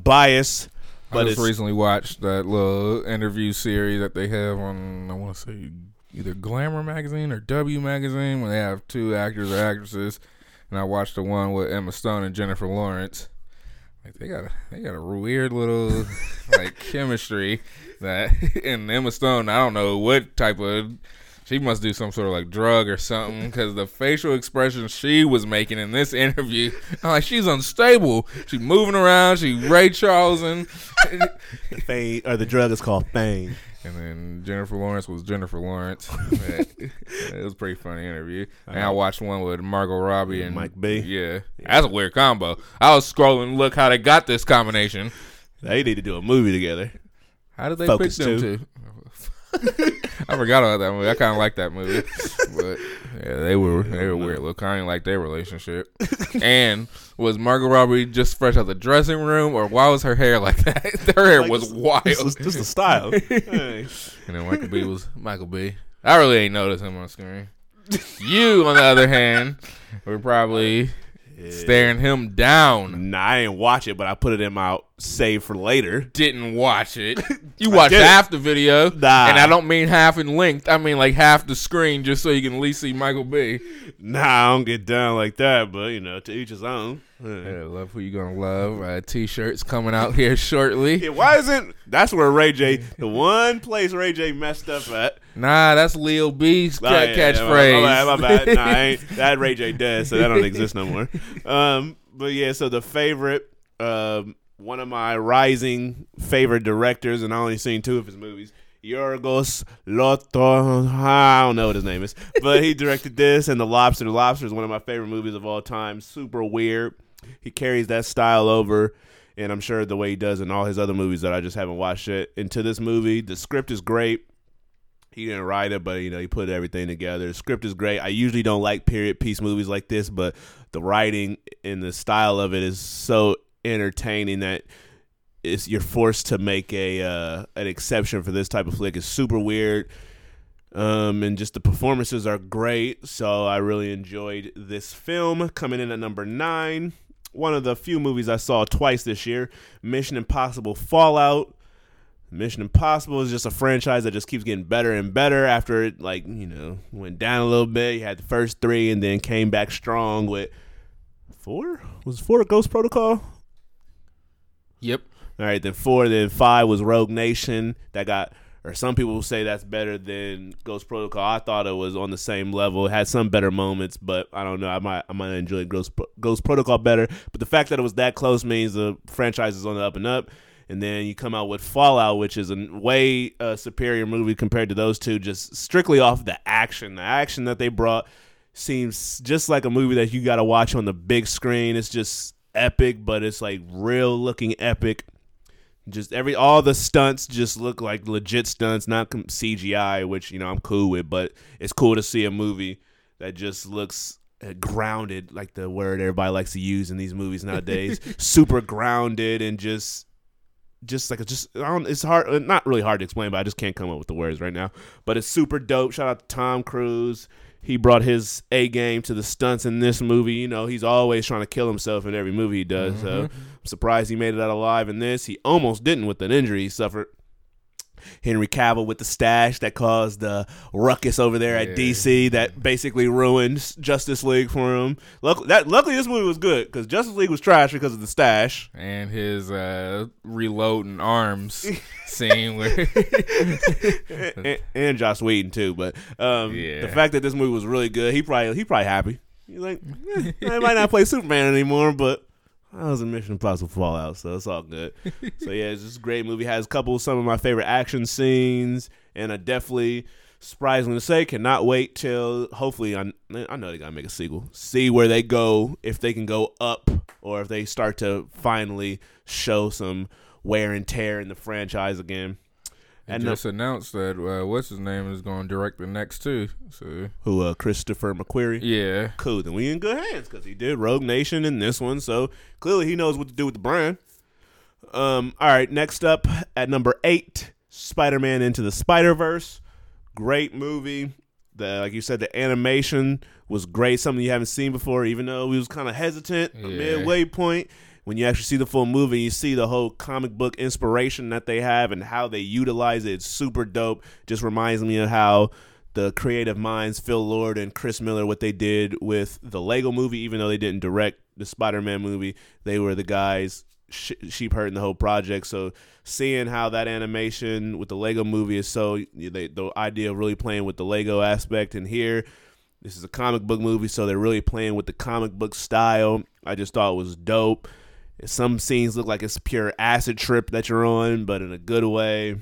[SPEAKER 4] bias,
[SPEAKER 3] I just recently watched that little interview series that they have on I want to say either Glamour magazine or W magazine when they have two actors or actresses, and I watched the one with Emma Stone and Jennifer Lawrence. Like they got a they got a weird little like chemistry that and Emma Stone I don't know what type of she must do some sort of like drug or something because the facial expressions she was making in this interview, I'm like she's unstable. She's moving around. She Ray Charlesing.
[SPEAKER 4] Fame, or the drug is called Fame.
[SPEAKER 3] And then Jennifer Lawrence was Jennifer Lawrence. it was a pretty funny interview. And I uh-huh. watched one with Margot Robbie and
[SPEAKER 4] Mike B.
[SPEAKER 3] Yeah, that's a weird combo. I was scrolling, look how they got this combination.
[SPEAKER 4] They need to do a movie together.
[SPEAKER 3] How did they
[SPEAKER 4] Focus
[SPEAKER 3] pick them
[SPEAKER 4] two.
[SPEAKER 3] two? I forgot about that movie. I kind of like that movie, but yeah, they were they were weird. Look, I didn't like their relationship. and was Margot Robbie just fresh out the dressing room, or why was her hair like that? her hair
[SPEAKER 4] Like,
[SPEAKER 3] was
[SPEAKER 4] just-
[SPEAKER 3] wild.
[SPEAKER 4] Just, just the style. Hey.
[SPEAKER 3] And then Michael B was Michael B. I really ain't noticed him on screen. You, on the other hand, were probably staring him down.
[SPEAKER 4] Nah, I didn't watch it, but I put it in my save for later.
[SPEAKER 3] Didn't watch it. You watched half the video,
[SPEAKER 4] Nah.
[SPEAKER 3] and I don't mean half in length. I mean like half the screen, just so you can at least see Michael B.
[SPEAKER 4] Nah, I don't get down like that, but you know, to each his own. Yeah.
[SPEAKER 3] Yeah, love who you gonna love. Uh, t-shirts coming out here shortly.
[SPEAKER 4] Yeah, why isn't that's where Ray J the one place Ray J messed up at?
[SPEAKER 3] Nah, that's Leo B's
[SPEAKER 4] Oh, yeah, yeah,
[SPEAKER 3] catchphrase.
[SPEAKER 4] My, my bad. my bad. Nah, ain't, that Ray J dead, so that don't exist no more. Um, but yeah, so the favorite, um, one of my rising favorite directors, and I only seen two of his movies. Yorgos Loto, I don't know what his name is, but he directed this and The Lobster. The Lobster is one of my favorite movies of all time. Super weird. He carries that style over, and I'm sure the way he does in all his other movies that I just haven't watched yet. Into this movie, the script is great he didn't write it, but you know he put everything together. The script is great. I usually don't like period piece movies like this, but the writing and the style of it is so entertaining that it's you're forced to make a uh, an exception for this type of flick. It's super weird, um, and just the performances are great. So I really enjoyed this film. Coming in at number nine, one of the few movies I saw twice this year, Mission Impossible Fallout. Mission Impossible is just a franchise that just keeps getting better and better after it, like, you know, went down a little bit. You had the first three and then came back strong with four? Was four Ghost Protocol?
[SPEAKER 3] Yep.
[SPEAKER 4] All right, then four, then five was Rogue Nation. That got, or some people say that's better than Ghost Protocol. I thought it was on the same level. It had some better moments, but I don't know. I might, I might enjoy Ghost Ghost Protocol better. But the fact that it was that close means the franchise is on the up and up. And then you come out with Fallout, which is a way uh, superior movie compared to those two, just strictly off the action. The action that they brought seems just like a movie that you got to watch on the big screen. It's just epic, but it's like real looking epic. Just every all the stunts just look like legit stunts, not CGI, which you know I'm cool with. But it's cool to see a movie that just looks uh, grounded, like the word everybody likes to use in these movies nowadays. Super grounded and just just like a just I don't, it's hard uh, not really hard to explain but i just can't come up with the words right now but it's super dope shout out to tom cruise he brought his a game to the stunts in this movie. You know he's always trying to kill himself in every movie he does. So mm-hmm. i'm surprised he made it out alive in this. He almost didn't with an injury he suffered Henry Cavill with the stash that caused the ruckus over there at
[SPEAKER 3] Yeah.
[SPEAKER 4] DC that basically ruined Justice League for him. Luckily, that luckily this movie was good because Justice League was trash because of the stash.
[SPEAKER 3] And his uh, reloading arms scene where
[SPEAKER 4] and, and Joss Whedon too. But um,
[SPEAKER 3] Yeah.
[SPEAKER 4] the fact that this movie was really good, he probably he probably happy. He's like, eh, I might not play Superman anymore, but I was in Mission Impossible Fallout, so it's all good. so yeah, it's just a great movie. Has a couple of some of my favorite action scenes, and I definitely. Surprising to say, cannot wait till hopefully I, I know they gotta make a sequel. See where they go if they can go up or if they start to finally show some wear and tear in the franchise again. And
[SPEAKER 3] just announced that uh, what's his name is going to direct the next two. So
[SPEAKER 4] who uh, Christopher McQuarrie.
[SPEAKER 3] yeah,
[SPEAKER 4] Cool. Then we in good hands because he did Rogue Nation in this one, so clearly he knows what to do with the brand. Um. All right. Next up at number eight, Spider Man Into the Spider Verse. Great movie. The like you said, the animation was great. Something you haven't seen before, even though we was kind of hesitant.
[SPEAKER 3] Yeah.
[SPEAKER 4] midway point. When you actually see the full movie, you see the whole comic book inspiration that they have and how they utilize it. It's super dope. Just reminds me of how the creative minds, Phil Lord and Chris Miller, what they did with the Lego movie, even though they didn't direct the Spider Man movie, they were the guys sh- sheep the whole project. So seeing how that animation with the Lego movie is so, they, the idea of really playing with the Lego aspect, and here, this is a comic book movie, so they're really playing with the comic book style. I just thought it was dope. Some scenes look like it's pure acid trip that you're on, but in a good way.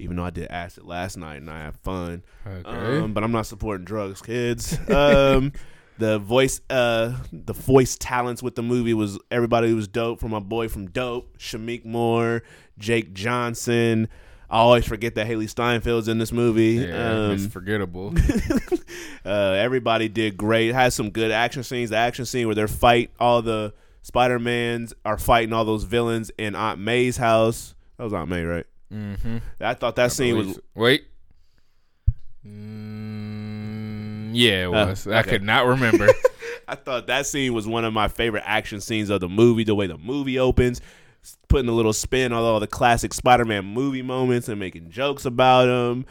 [SPEAKER 4] Even though I did acid last night and I had fun,
[SPEAKER 3] okay.
[SPEAKER 4] um, but I'm not supporting drugs, kids. Um, the voice, uh, the voice talents with the movie was everybody was dope. From my boy from Dope, Shameik Moore, Jake Johnson. I always forget that Hailee Steinfeld's in this movie.
[SPEAKER 3] yeah, it's
[SPEAKER 4] Um,
[SPEAKER 3] forgettable.
[SPEAKER 4] uh, everybody did great. It has some good action scenes. The action scene where they're fight all the Spider Mans are fighting all those villains in Aunt May's house. That was Aunt May, right?
[SPEAKER 3] mm-hmm.
[SPEAKER 4] I thought that scene was
[SPEAKER 3] Wait. Mm, yeah, it
[SPEAKER 4] Uh,
[SPEAKER 3] was. I could not remember.
[SPEAKER 4] I thought that scene was one of my favorite action scenes of the movie. The way the movie opens, putting a little spin on all the classic Spider-Man movie moments and making jokes about them.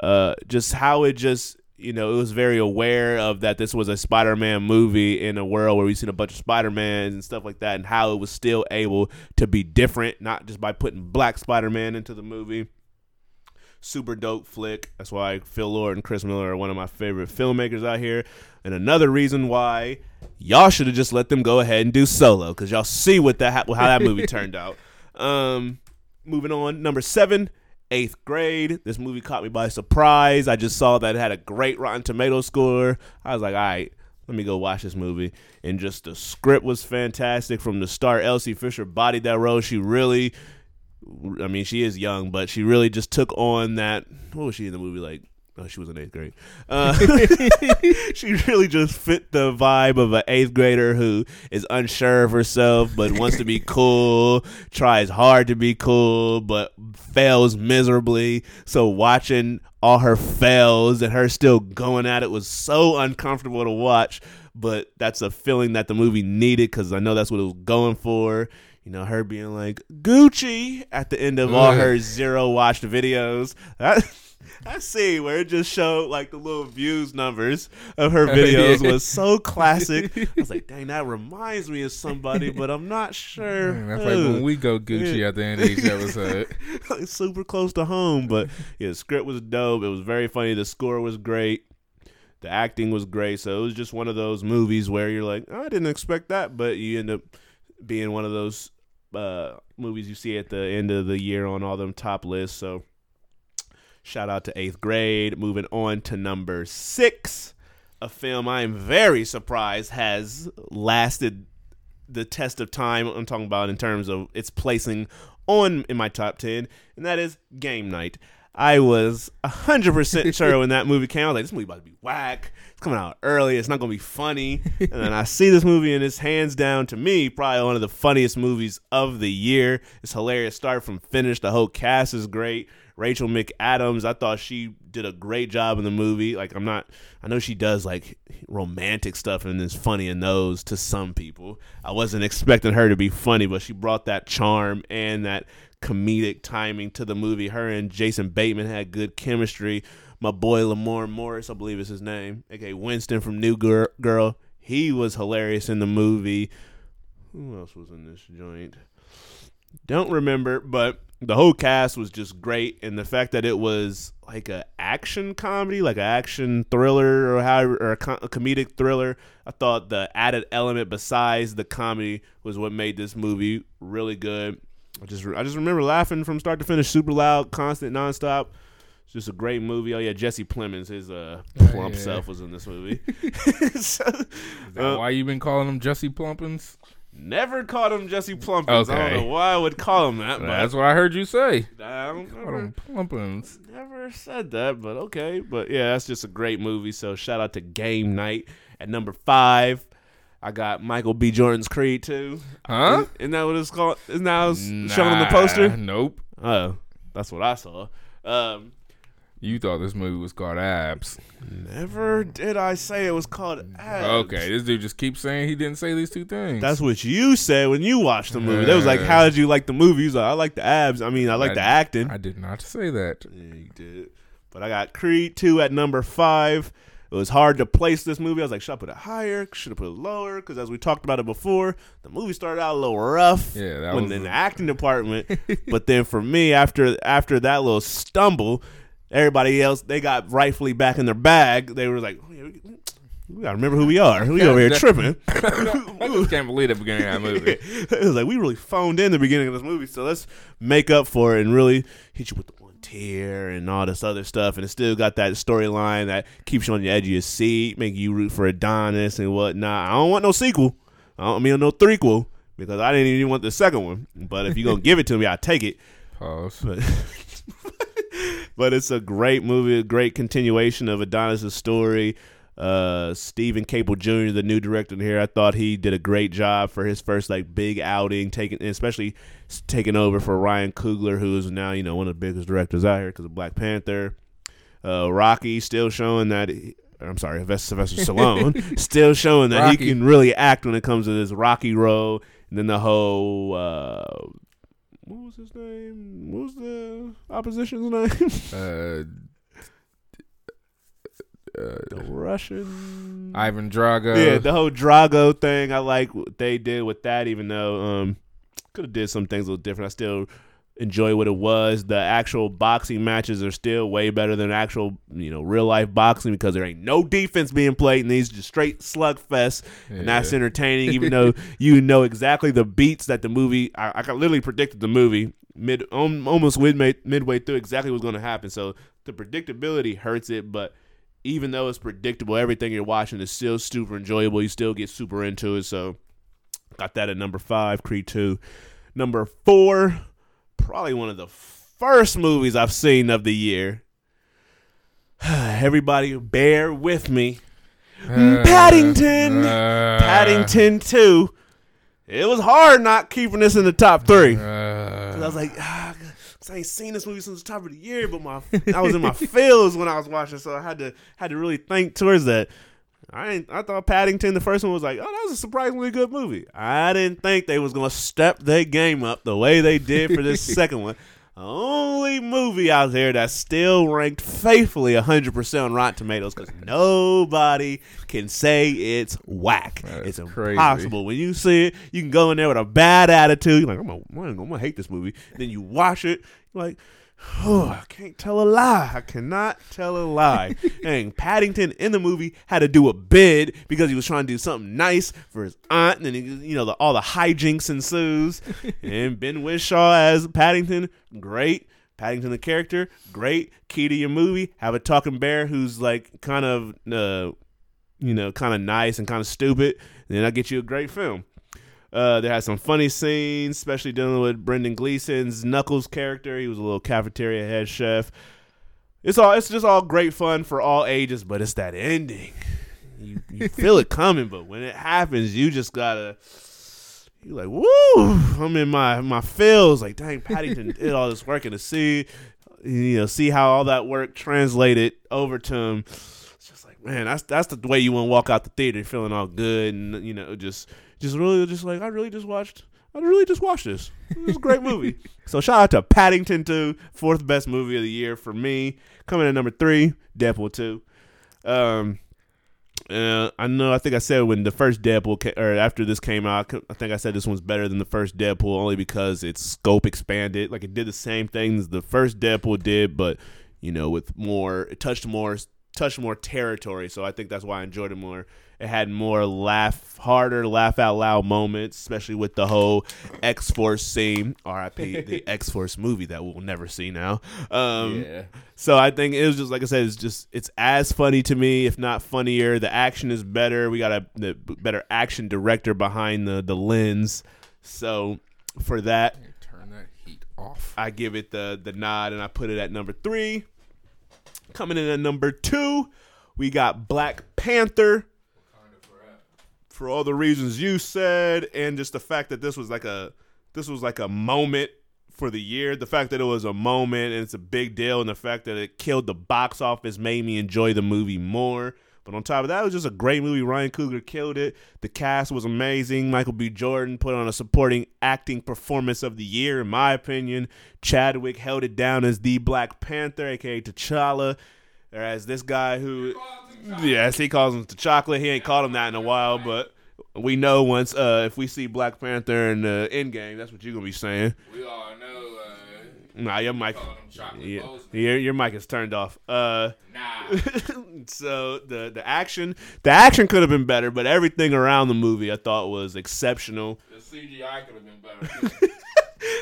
[SPEAKER 4] Uh, just how it just you know it was very aware of that this was a Spider-Man movie in a world where we've seen a bunch of Spider-Mans and stuff like that, and how it was still able to be different, not just by putting Black Spider-Man into the movie super dope flick. That's why Phil Lord and Chris Miller are one of my favorite filmmakers out here. And another reason why y'all should have just let them go ahead and do solo because y'all see what that how that movie turned out. Um, moving on, number seven, eighth grade. This movie caught me by surprise. I just saw that it had a great Rotten Tomato score. I was like, all right. Let me go watch this movie. And just the script was fantastic from the start. Elsie Fisher bodied that role. She really I mean, she is young, but she really just took on that. What was she in the movie? Like, oh, she was in eighth grade. Uh, she really just fit the vibe of an eighth grader who is unsure of herself, but wants to be cool, tries hard to be cool, but fails miserably. So watching all her fails and her still going at it was so uncomfortable to watch. But that's a feeling that the movie needed because I know that's what it was going for. You know, her being like Gucci at the end of all her zero watched videos. That that see where it just showed like the little views numbers of her videos was so classic. I was like, dang, that reminds me of somebody, but I'm not sure.
[SPEAKER 3] Man, that's like when we go Gucci at the end of each episode.
[SPEAKER 4] Like, super close to home. But yeah, the script was dope. It was very funny. The score was great. The acting was great. So it was just one of those movies where you're like, "Oh, I didn't expect that, but you end up being one of those uh, movies you see at the end of the year on all them top lists. So shout out to eighth grade. Moving on to number six, a film I am very surprised has lasted the test of time. I'm talking about in terms of its placing on in my top ten, and that is Game Night. I was hundred percent sure when that movie came out, I was like, this movie about to be whack. It's coming out early. It's not gonna be funny. and then I see this movie, and it's hands down to me probably one of the funniest movies of the year. It's hilarious, start from finish. The whole cast is great. Rachel McAdams, I thought she did a great job in the movie. Like I'm not, I know she does like romantic stuff and is funny in those to some people. I wasn't expecting her to be funny, but she brought that charm and that comedic timing to the movie. Her and Jason Bateman had good chemistry. My boy Lamar Morris, I believe is his name, aka Winston from New Girl, Girl. He was hilarious in the movie. Who else was in this joint? Don't remember, but the whole cast was just great, and the fact that it was like a action comedy, like an action thriller, or how or a, co- a comedic thriller. I thought the added element besides the comedy was what made this movie really good. I just I just remember laughing from start to finish, super loud, constant, nonstop. It's just a great movie. Oh yeah, Jesse Plemons, his uh, plump
[SPEAKER 3] Oh, yeah.
[SPEAKER 4] self was in this movie. So,
[SPEAKER 3] Is that
[SPEAKER 4] uh,
[SPEAKER 3] why you been calling him Jesse Plumpins?
[SPEAKER 4] Never called him Jesse Plumpins. I don't know why I would call him that, but
[SPEAKER 3] That's what I heard you say.
[SPEAKER 4] I don't
[SPEAKER 3] Call
[SPEAKER 4] never,
[SPEAKER 3] them plumpins.
[SPEAKER 4] never said that, but okay. But yeah, that's just a great movie. So shout out to Game Night at number five. I got Michael B. Jordan's Creed too.
[SPEAKER 3] Huh?
[SPEAKER 4] Isn't that what it's called? Isn't that what it's shown on the poster?
[SPEAKER 3] Nope.
[SPEAKER 4] Oh, that's what I saw. Um,
[SPEAKER 3] You thought this movie was called Abs.
[SPEAKER 4] never did I say it was called Abs.
[SPEAKER 3] Okay, this dude just keeps saying he didn't say these two things.
[SPEAKER 4] That's what you said when you watched the movie. That was like, "How did you like the movie?" He's like, "I like the abs. I mean, I like the acting."
[SPEAKER 3] I did not say that.
[SPEAKER 4] Yeah, you did. But I got Creed 2 at number five. It was hard to place this movie. I was like, should I put it higher? Should I put it lower? Because as we talked about it before, the movie started out a little rough.
[SPEAKER 3] Yeah, that
[SPEAKER 4] when
[SPEAKER 3] was
[SPEAKER 4] in the acting department. but then for me, after after that little stumble, everybody else they got rightfully back in their bag. They were like, oh, yeah, we, we gotta remember who we are. We over here tripping.
[SPEAKER 3] I just can't believe the beginning of that movie.
[SPEAKER 4] it was like we really phoned in the beginning of this movie, so let's make up for it and really hit you with the one tear and all this other stuff. And it still got that storyline that keeps you on the edge of your seat, make you root for Adonis and whatnot. I don't want no sequel. I don't mean no threequel because I didn't even want the second one. But if you're gonna give it to me, I'll take it.
[SPEAKER 3] Pause.
[SPEAKER 4] But but it's a great movie, a great continuation of Adonis' story. Uh, Steven Caple Jr., the new director here, I thought he did a great job for his first like big outing, taking especially taking over for Ryan Coogler, who is now you know one of the biggest directors out here because of Black Panther. Uh, Rocky still showing that. He, I'm sorry, Sylvester Stallone still showing that
[SPEAKER 3] Rocky.
[SPEAKER 4] he can really act when it comes to this Rocky role, and then the whole. Uh, what was his name? What was the opposition's name?
[SPEAKER 3] Uh, uh,
[SPEAKER 4] the Russian.
[SPEAKER 3] Ivan Drago.
[SPEAKER 4] yeah, the whole Drago thing. I like what they did with that, even though um could have did some things a little different. I still enjoy what it was. The actual boxing matches are still way better than actual, you know, real life boxing because there ain't no defense being played and these just straight slugfest, and that's entertaining. Even though you know exactly the beats that the movie, I, I literally predicted the movie mid almost midway midway through exactly what's going to happen. So the predictability hurts it, but even though it's predictable, everything you're watching is still super enjoyable. You still get super into it. So got that at number five, Creed 2. Number four, probably one of the first movies I've seen of the year. Everybody bear with me.
[SPEAKER 3] Uh,
[SPEAKER 4] Paddington.
[SPEAKER 3] uh,
[SPEAKER 4] Paddington 2. It was hard not keeping this in the top three.
[SPEAKER 3] Uh,
[SPEAKER 4] I was like, ah, I ain't seen this movie since the top of the year, but my I was in my feels when I was watching, so I had to had to really think towards that. I ain't, I thought Paddington, the first one, was like, oh, that was a surprisingly good movie. I didn't think they was gonna step their game up the way they did for this second one. Only movie out there that's still ranked faithfully 100% on Rotten Tomatoes because nobody can say it's whack. It's
[SPEAKER 3] crazy.
[SPEAKER 4] impossible. When you see it, you can go in there with a bad attitude. You're like, I'm gonna, I'm gonna hate this movie. Then you watch it, you're like, oh, I can't tell a lie. I cannot tell a lie. and Paddington in the movie had to do a bid because he was trying to do something nice for his aunt, and then he, you know the, all the hijinks ensues. and Ben Whishaw as Paddington, great. Paddington the character, great. Key to your movie, have a talking bear who's like kind of, uh, you know, kind of nice and kind of stupid. And then I get you a great film. Uh, there has some funny scenes, especially dealing with Brendan Gleeson's Knuckles character. He was a little cafeteria head chef. It's all it's just all great fun for all ages, but it's that ending. You you feel it coming, but when it happens, you just gotta you like, woo! I'm in my my feels. Like, dang, Paddington did all this work and to see you know, see how all that work translated over to him. It's just like, man, that's that's the way you want to walk out the theater feeling all good and you know, just just really just like I really just watched I really just watched this. It was a great movie. so shout out to Paddington 2, fourth best movie of the year for me. Coming in number three, Deadpool 2. Um uh, I know. I think I said when the first Deadpool ca- or after this came out, I think I said this one's better than the first Deadpool only because its scope expanded. Like it did the same things the first Deadpool did, but you know, with more, it touched more touched more territory. So I think that's why I enjoyed it more. It had more laugh harder, laugh out loud moments, especially with the whole X Force scene. R.I.P. the X Force movie that we'll never see now. Um,
[SPEAKER 3] Yeah.
[SPEAKER 4] so I think it was just like I said, it's just it's as funny to me, if not funnier. The action is better. We got a the better action director behind the the lens. So for that,
[SPEAKER 3] Turn that heat off.
[SPEAKER 4] I give it the the nod and I put it at number three. Coming in at number two, we got Black Panther. For all the reasons you said, and just the fact that this was like a this was like a moment for the year. The fact that it was a moment and it's a big deal, and the fact that it killed the box office made me enjoy the movie more. But on top of that, it was just a great movie. Ryan Coogler killed it. The cast was amazing. Michael B. Jordan put on a supporting acting performance of the year, in my opinion. Chadwick held it down as the Black Panther, aka T'Challa. Whereas this guy who, yes, he calls him the chocolate. He ain't called him that in a while, but we know once uh, if we see Black Panther in the end game, that's what you're gonna be saying.
[SPEAKER 3] We all know. Uh,
[SPEAKER 4] Nah, your mic, yeah, your, your mic is turned off. Uh,
[SPEAKER 3] nah.
[SPEAKER 4] so the the action the action could have been better, but everything around the movie I thought was exceptional.
[SPEAKER 3] The CGI could have been better.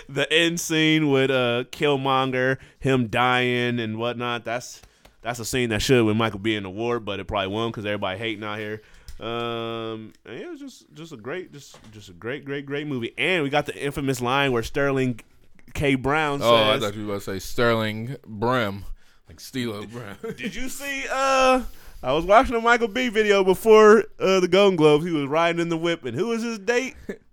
[SPEAKER 4] The end scene with uh Killmonger, him dying and whatnot. That's that's a scene that should with Michael in the war, but it probably won't because everybody hating out here. Um, and it was just just a great just just a great great great movie, and we got the infamous line where Sterling K Brown says,
[SPEAKER 3] oh, I thought you were about to say Sterling Brim, like Stilo Brim.
[SPEAKER 4] Did you see? Uh, I was watching a Michael B video before uh, the Golden Globes. He was riding in the whip, and who was his date?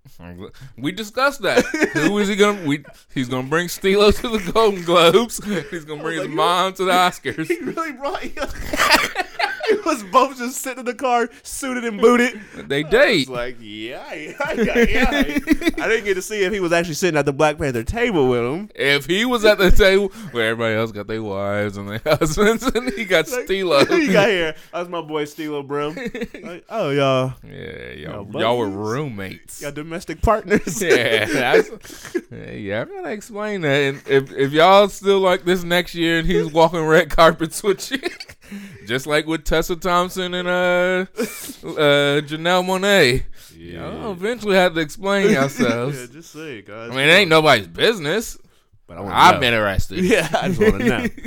[SPEAKER 3] we discussed that. Who is he gonna? We he's gonna bring Stilo to the Golden Globes. He's gonna bring his mom to the Oscars.
[SPEAKER 4] He really brought. it was both just sitting in the car, suited and booted.
[SPEAKER 3] They date.
[SPEAKER 4] was like, yeah, yeah, yeah, yeah. I didn't get to see if he was actually sitting at the Black Panther table with him.
[SPEAKER 3] If he was at the table where everybody else got their wives and their husbands, and he got Stilo.
[SPEAKER 4] he got here. That's my boy Stilo, bro. Like, oh, y'all,
[SPEAKER 3] Yeah, y'all,
[SPEAKER 4] Yo,
[SPEAKER 3] y'all were roommates.
[SPEAKER 4] y'all domestic partners.
[SPEAKER 3] Yeah, that's, yeah, I'm gonna explain that. And if if y'all still like this next year and he's walking red carpets with you, just like with Tessa Thompson and uh uh Janelle Monáe, y'all eventually have to explain
[SPEAKER 4] yeah,
[SPEAKER 3] yourselves.
[SPEAKER 4] just say it, guys.
[SPEAKER 3] I mean, it ain't nobody's business.
[SPEAKER 4] but I
[SPEAKER 3] I'm
[SPEAKER 4] know.
[SPEAKER 3] interested.
[SPEAKER 4] Yeah, I just want to know.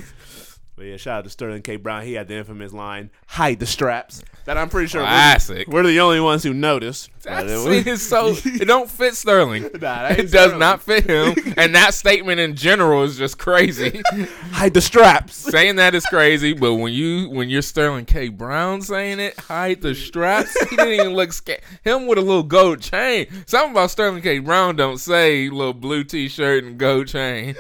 [SPEAKER 4] But yeah, shout out to Sterling K. Brown. He had the infamous line, "Hide the straps." That I'm pretty sure we're,
[SPEAKER 3] Classic.
[SPEAKER 4] we're the only ones who noticed.
[SPEAKER 3] That
[SPEAKER 4] But it
[SPEAKER 3] scene is so it don't fit Sterling.
[SPEAKER 4] Nah,
[SPEAKER 3] It does
[SPEAKER 4] Sterling.
[SPEAKER 3] not fit him, and that statement in general is just crazy.
[SPEAKER 4] hide the straps.
[SPEAKER 3] saying that is crazy, but when you when you're Sterling K. Brown saying it, hide the straps. He didn't even look scared. Him with a little gold chain. Something about Sterling K. Brown don't say little blue T-shirt and gold chain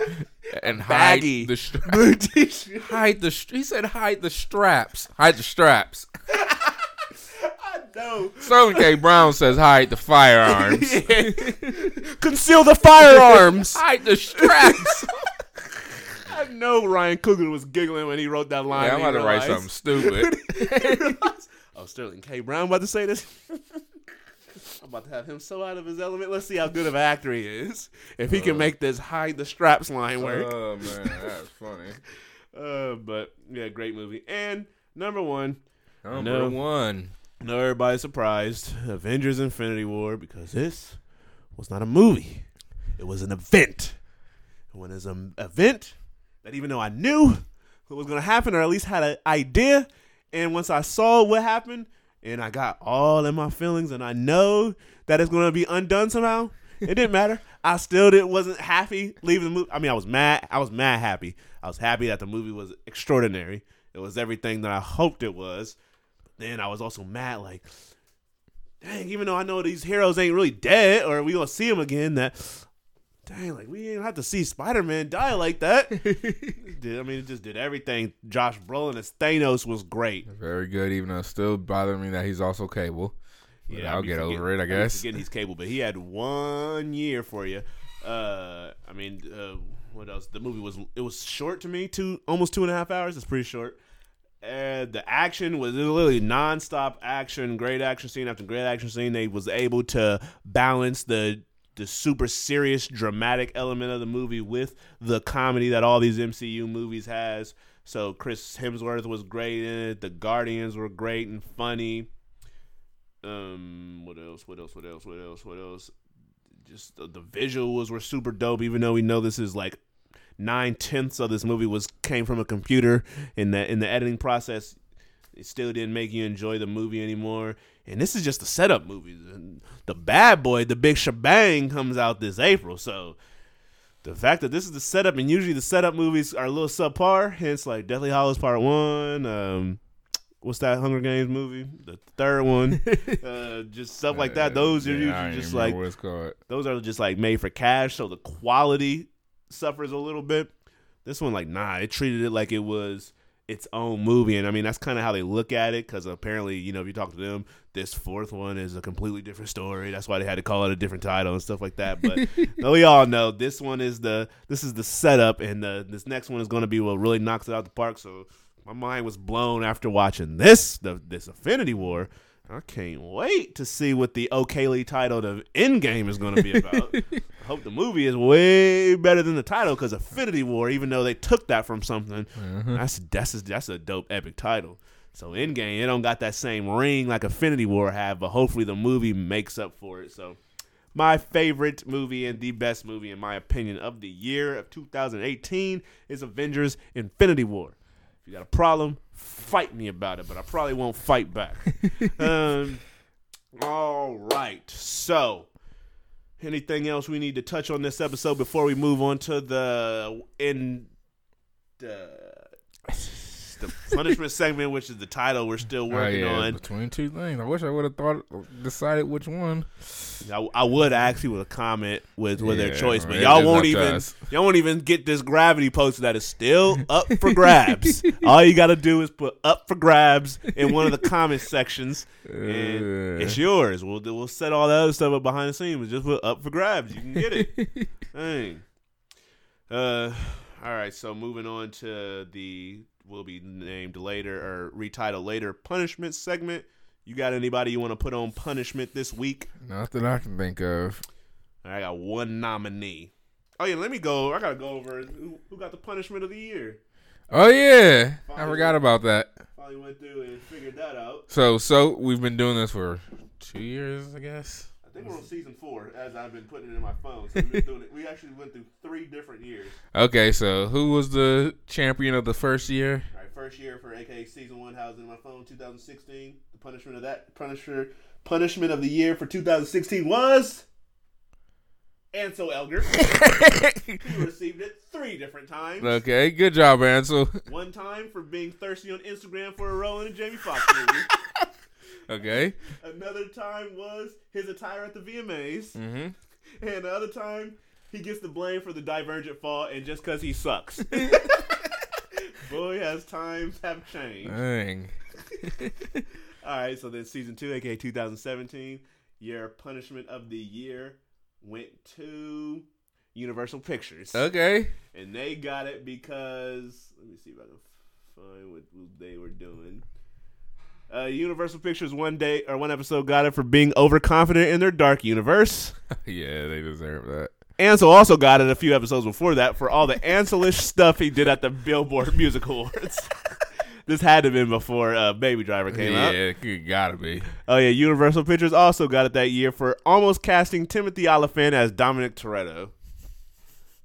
[SPEAKER 3] and hide
[SPEAKER 4] Baggy.
[SPEAKER 3] the straps. Hide the. He said hide the straps. Hide the straps. Sterling K. Brown says hide the firearms.
[SPEAKER 4] Conceal the firearms.
[SPEAKER 3] hide the straps.
[SPEAKER 4] I know Ryan Coogler was giggling when he wrote that line.
[SPEAKER 3] Yeah, I'm about to write something stupid.
[SPEAKER 4] oh, Sterling K. Brown about to say this. I'm about to have him so out of his element. Let's see how good of an actor he is. If he can make this hide the straps line work.
[SPEAKER 3] Oh man, that's funny.
[SPEAKER 4] Uh, but yeah, great movie. And number one,
[SPEAKER 3] Number
[SPEAKER 4] No.
[SPEAKER 3] one.
[SPEAKER 4] Know everybody's surprised. Avengers Infinity War because this was not a movie. It was an event. And when it's an event that even though I knew what was going to happen or at least had an idea, and once I saw what happened and I got all in my feelings and I know that it's going to be undone somehow, it didn't matter. I still didn't wasn't happy leaving the movie. I mean, I was mad. I was mad happy. I was happy that the movie was extraordinary. It was everything that I hoped it was. Then I was also mad, like, dang, even though I know these heroes ain't really dead or we gonna see them again, that dang, like we ain't have to see Spider Man die like that. Did- I mean, it just did everything. Josh Brolin as Thanos was great.
[SPEAKER 3] Very good, even though it still bothering me that he's also cable. But I'll get over it, I guess.
[SPEAKER 4] Forgetting he's cable, but he had one year for you. Uh, I mean, uh, what else? The movie was it was short to me, two almost two and a half hours. It's pretty short. And the action was literally nonstop action, great action scene after great action scene. They was able to balance the the super serious, dramatic element of the movie with the comedy that all these MCU movies has. So Chris Hemsworth was great in it. The Guardians were great and funny. Um, what else? What else? What else? What else? What else? Just the, the visuals were super dope. Even though we know this is like nine tenths of this movie was came from a computer in the in the editing process, it still didn't make you enjoy the movie anymore. And this is just a setup movie. And the Bad Boy, the big shebang, comes out this April. So the fact that this is the setup, and usually the setup movies are a little subpar, hence like Deathly Hallows Part One. Um, what's that Hunger Games movie? The third one, uh, just stuff like that. Those are
[SPEAKER 3] Yeah,
[SPEAKER 4] usually just like
[SPEAKER 3] what it's called.
[SPEAKER 4] those are just like made for cash, so the quality suffers a little bit. This one, like, nah, it treated it like it was its own movie, and I mean that's kind of how they look at it. Because apparently, you know, if you talk to them, this fourth one is a completely different story. That's why they had to call it a different title and stuff like that. But we all know this one is the this is the setup, and the this next one is going to be what really knocks it out the park. So my mind was blown after watching this the this Infinity War. I can't wait to see what the okayly titled of Endgame is going to be about. I hope the movie is way better than the title because Infinity War, even though they took that from something, that's that's a, that's a dope epic title. So Endgame, it don't got that same ring like Infinity War have, but hopefully the movie makes up for it. So my favorite movie and the best movie in my opinion of the year of 2018 is Avengers Infinity War. If you got a problem, fight me about it, but I probably won't fight back. um, all right. So, anything else we need to touch on this episode before we move on to the in the uh, the punishment segment, which is the title we're still
[SPEAKER 3] Oh,
[SPEAKER 4] working
[SPEAKER 3] yeah,
[SPEAKER 4] on.
[SPEAKER 3] between two things. I wish I would have thought decided which one.
[SPEAKER 4] I, I would actually with a comment with with their choice, but y'all won't even y'all won't even get this gravity poster that is still up for grabs. All you got to do is put up for grabs in one of the comment sections, and
[SPEAKER 3] Uh.
[SPEAKER 4] it's yours. We'll we'll set all the other stuff up behind the scenes, but just put up for grabs. You can get it. Dang. Uh, all right. So moving on to the will be named later or retitled later punishment segment. You got anybody you want to put on punishment this week?
[SPEAKER 3] Nothing I can think of.
[SPEAKER 4] I got one nominee. Oh yeah, let me go. I gotta go over who, who got the punishment of the year.
[SPEAKER 3] Oh yeah, I forgot about that.
[SPEAKER 4] Finally went through and figured that out.
[SPEAKER 3] So so we've been doing this for two years, I guess.
[SPEAKER 4] Think we're on season four, as I've been putting it in my phone. So we've been it. We actually went through three different years.
[SPEAKER 3] Okay, so who was the champion of the first year?
[SPEAKER 4] All right, first year for AKA season one, housed in my phone, 2016. The punishment of that punisher punishment of the year for 2016 was Ansel Elgort. he received it three different times.
[SPEAKER 3] Okay, good job, Ansel.
[SPEAKER 4] One time for being thirsty on Instagram for a role in a Jamie Foxx movie.
[SPEAKER 3] Okay.
[SPEAKER 4] Another time was his attire at the VMAs.
[SPEAKER 3] Mm-hmm.
[SPEAKER 4] And the other time, he gets the blame for the divergent fall and just because he sucks. Boy, as times have changed.
[SPEAKER 3] Dang.
[SPEAKER 4] All right, so then season two, aka 2017, your punishment of the year went to Universal Pictures.
[SPEAKER 3] Okay.
[SPEAKER 4] And they got it because let me see if I can find what they were doing. Uh, Universal Pictures one day or one episode got it for being overconfident in their dark universe.
[SPEAKER 3] yeah, they deserve that.
[SPEAKER 4] Ansel also got it a few episodes before that for all the Anselish stuff he did at the Billboard Music Awards. this had to have been before uh, Baby Driver came
[SPEAKER 3] yeah,
[SPEAKER 4] out.
[SPEAKER 3] Yeah, it gotta be.
[SPEAKER 4] Oh yeah, Universal Pictures also got it that year for almost casting Timothy Olyphant as Dominic Toretto.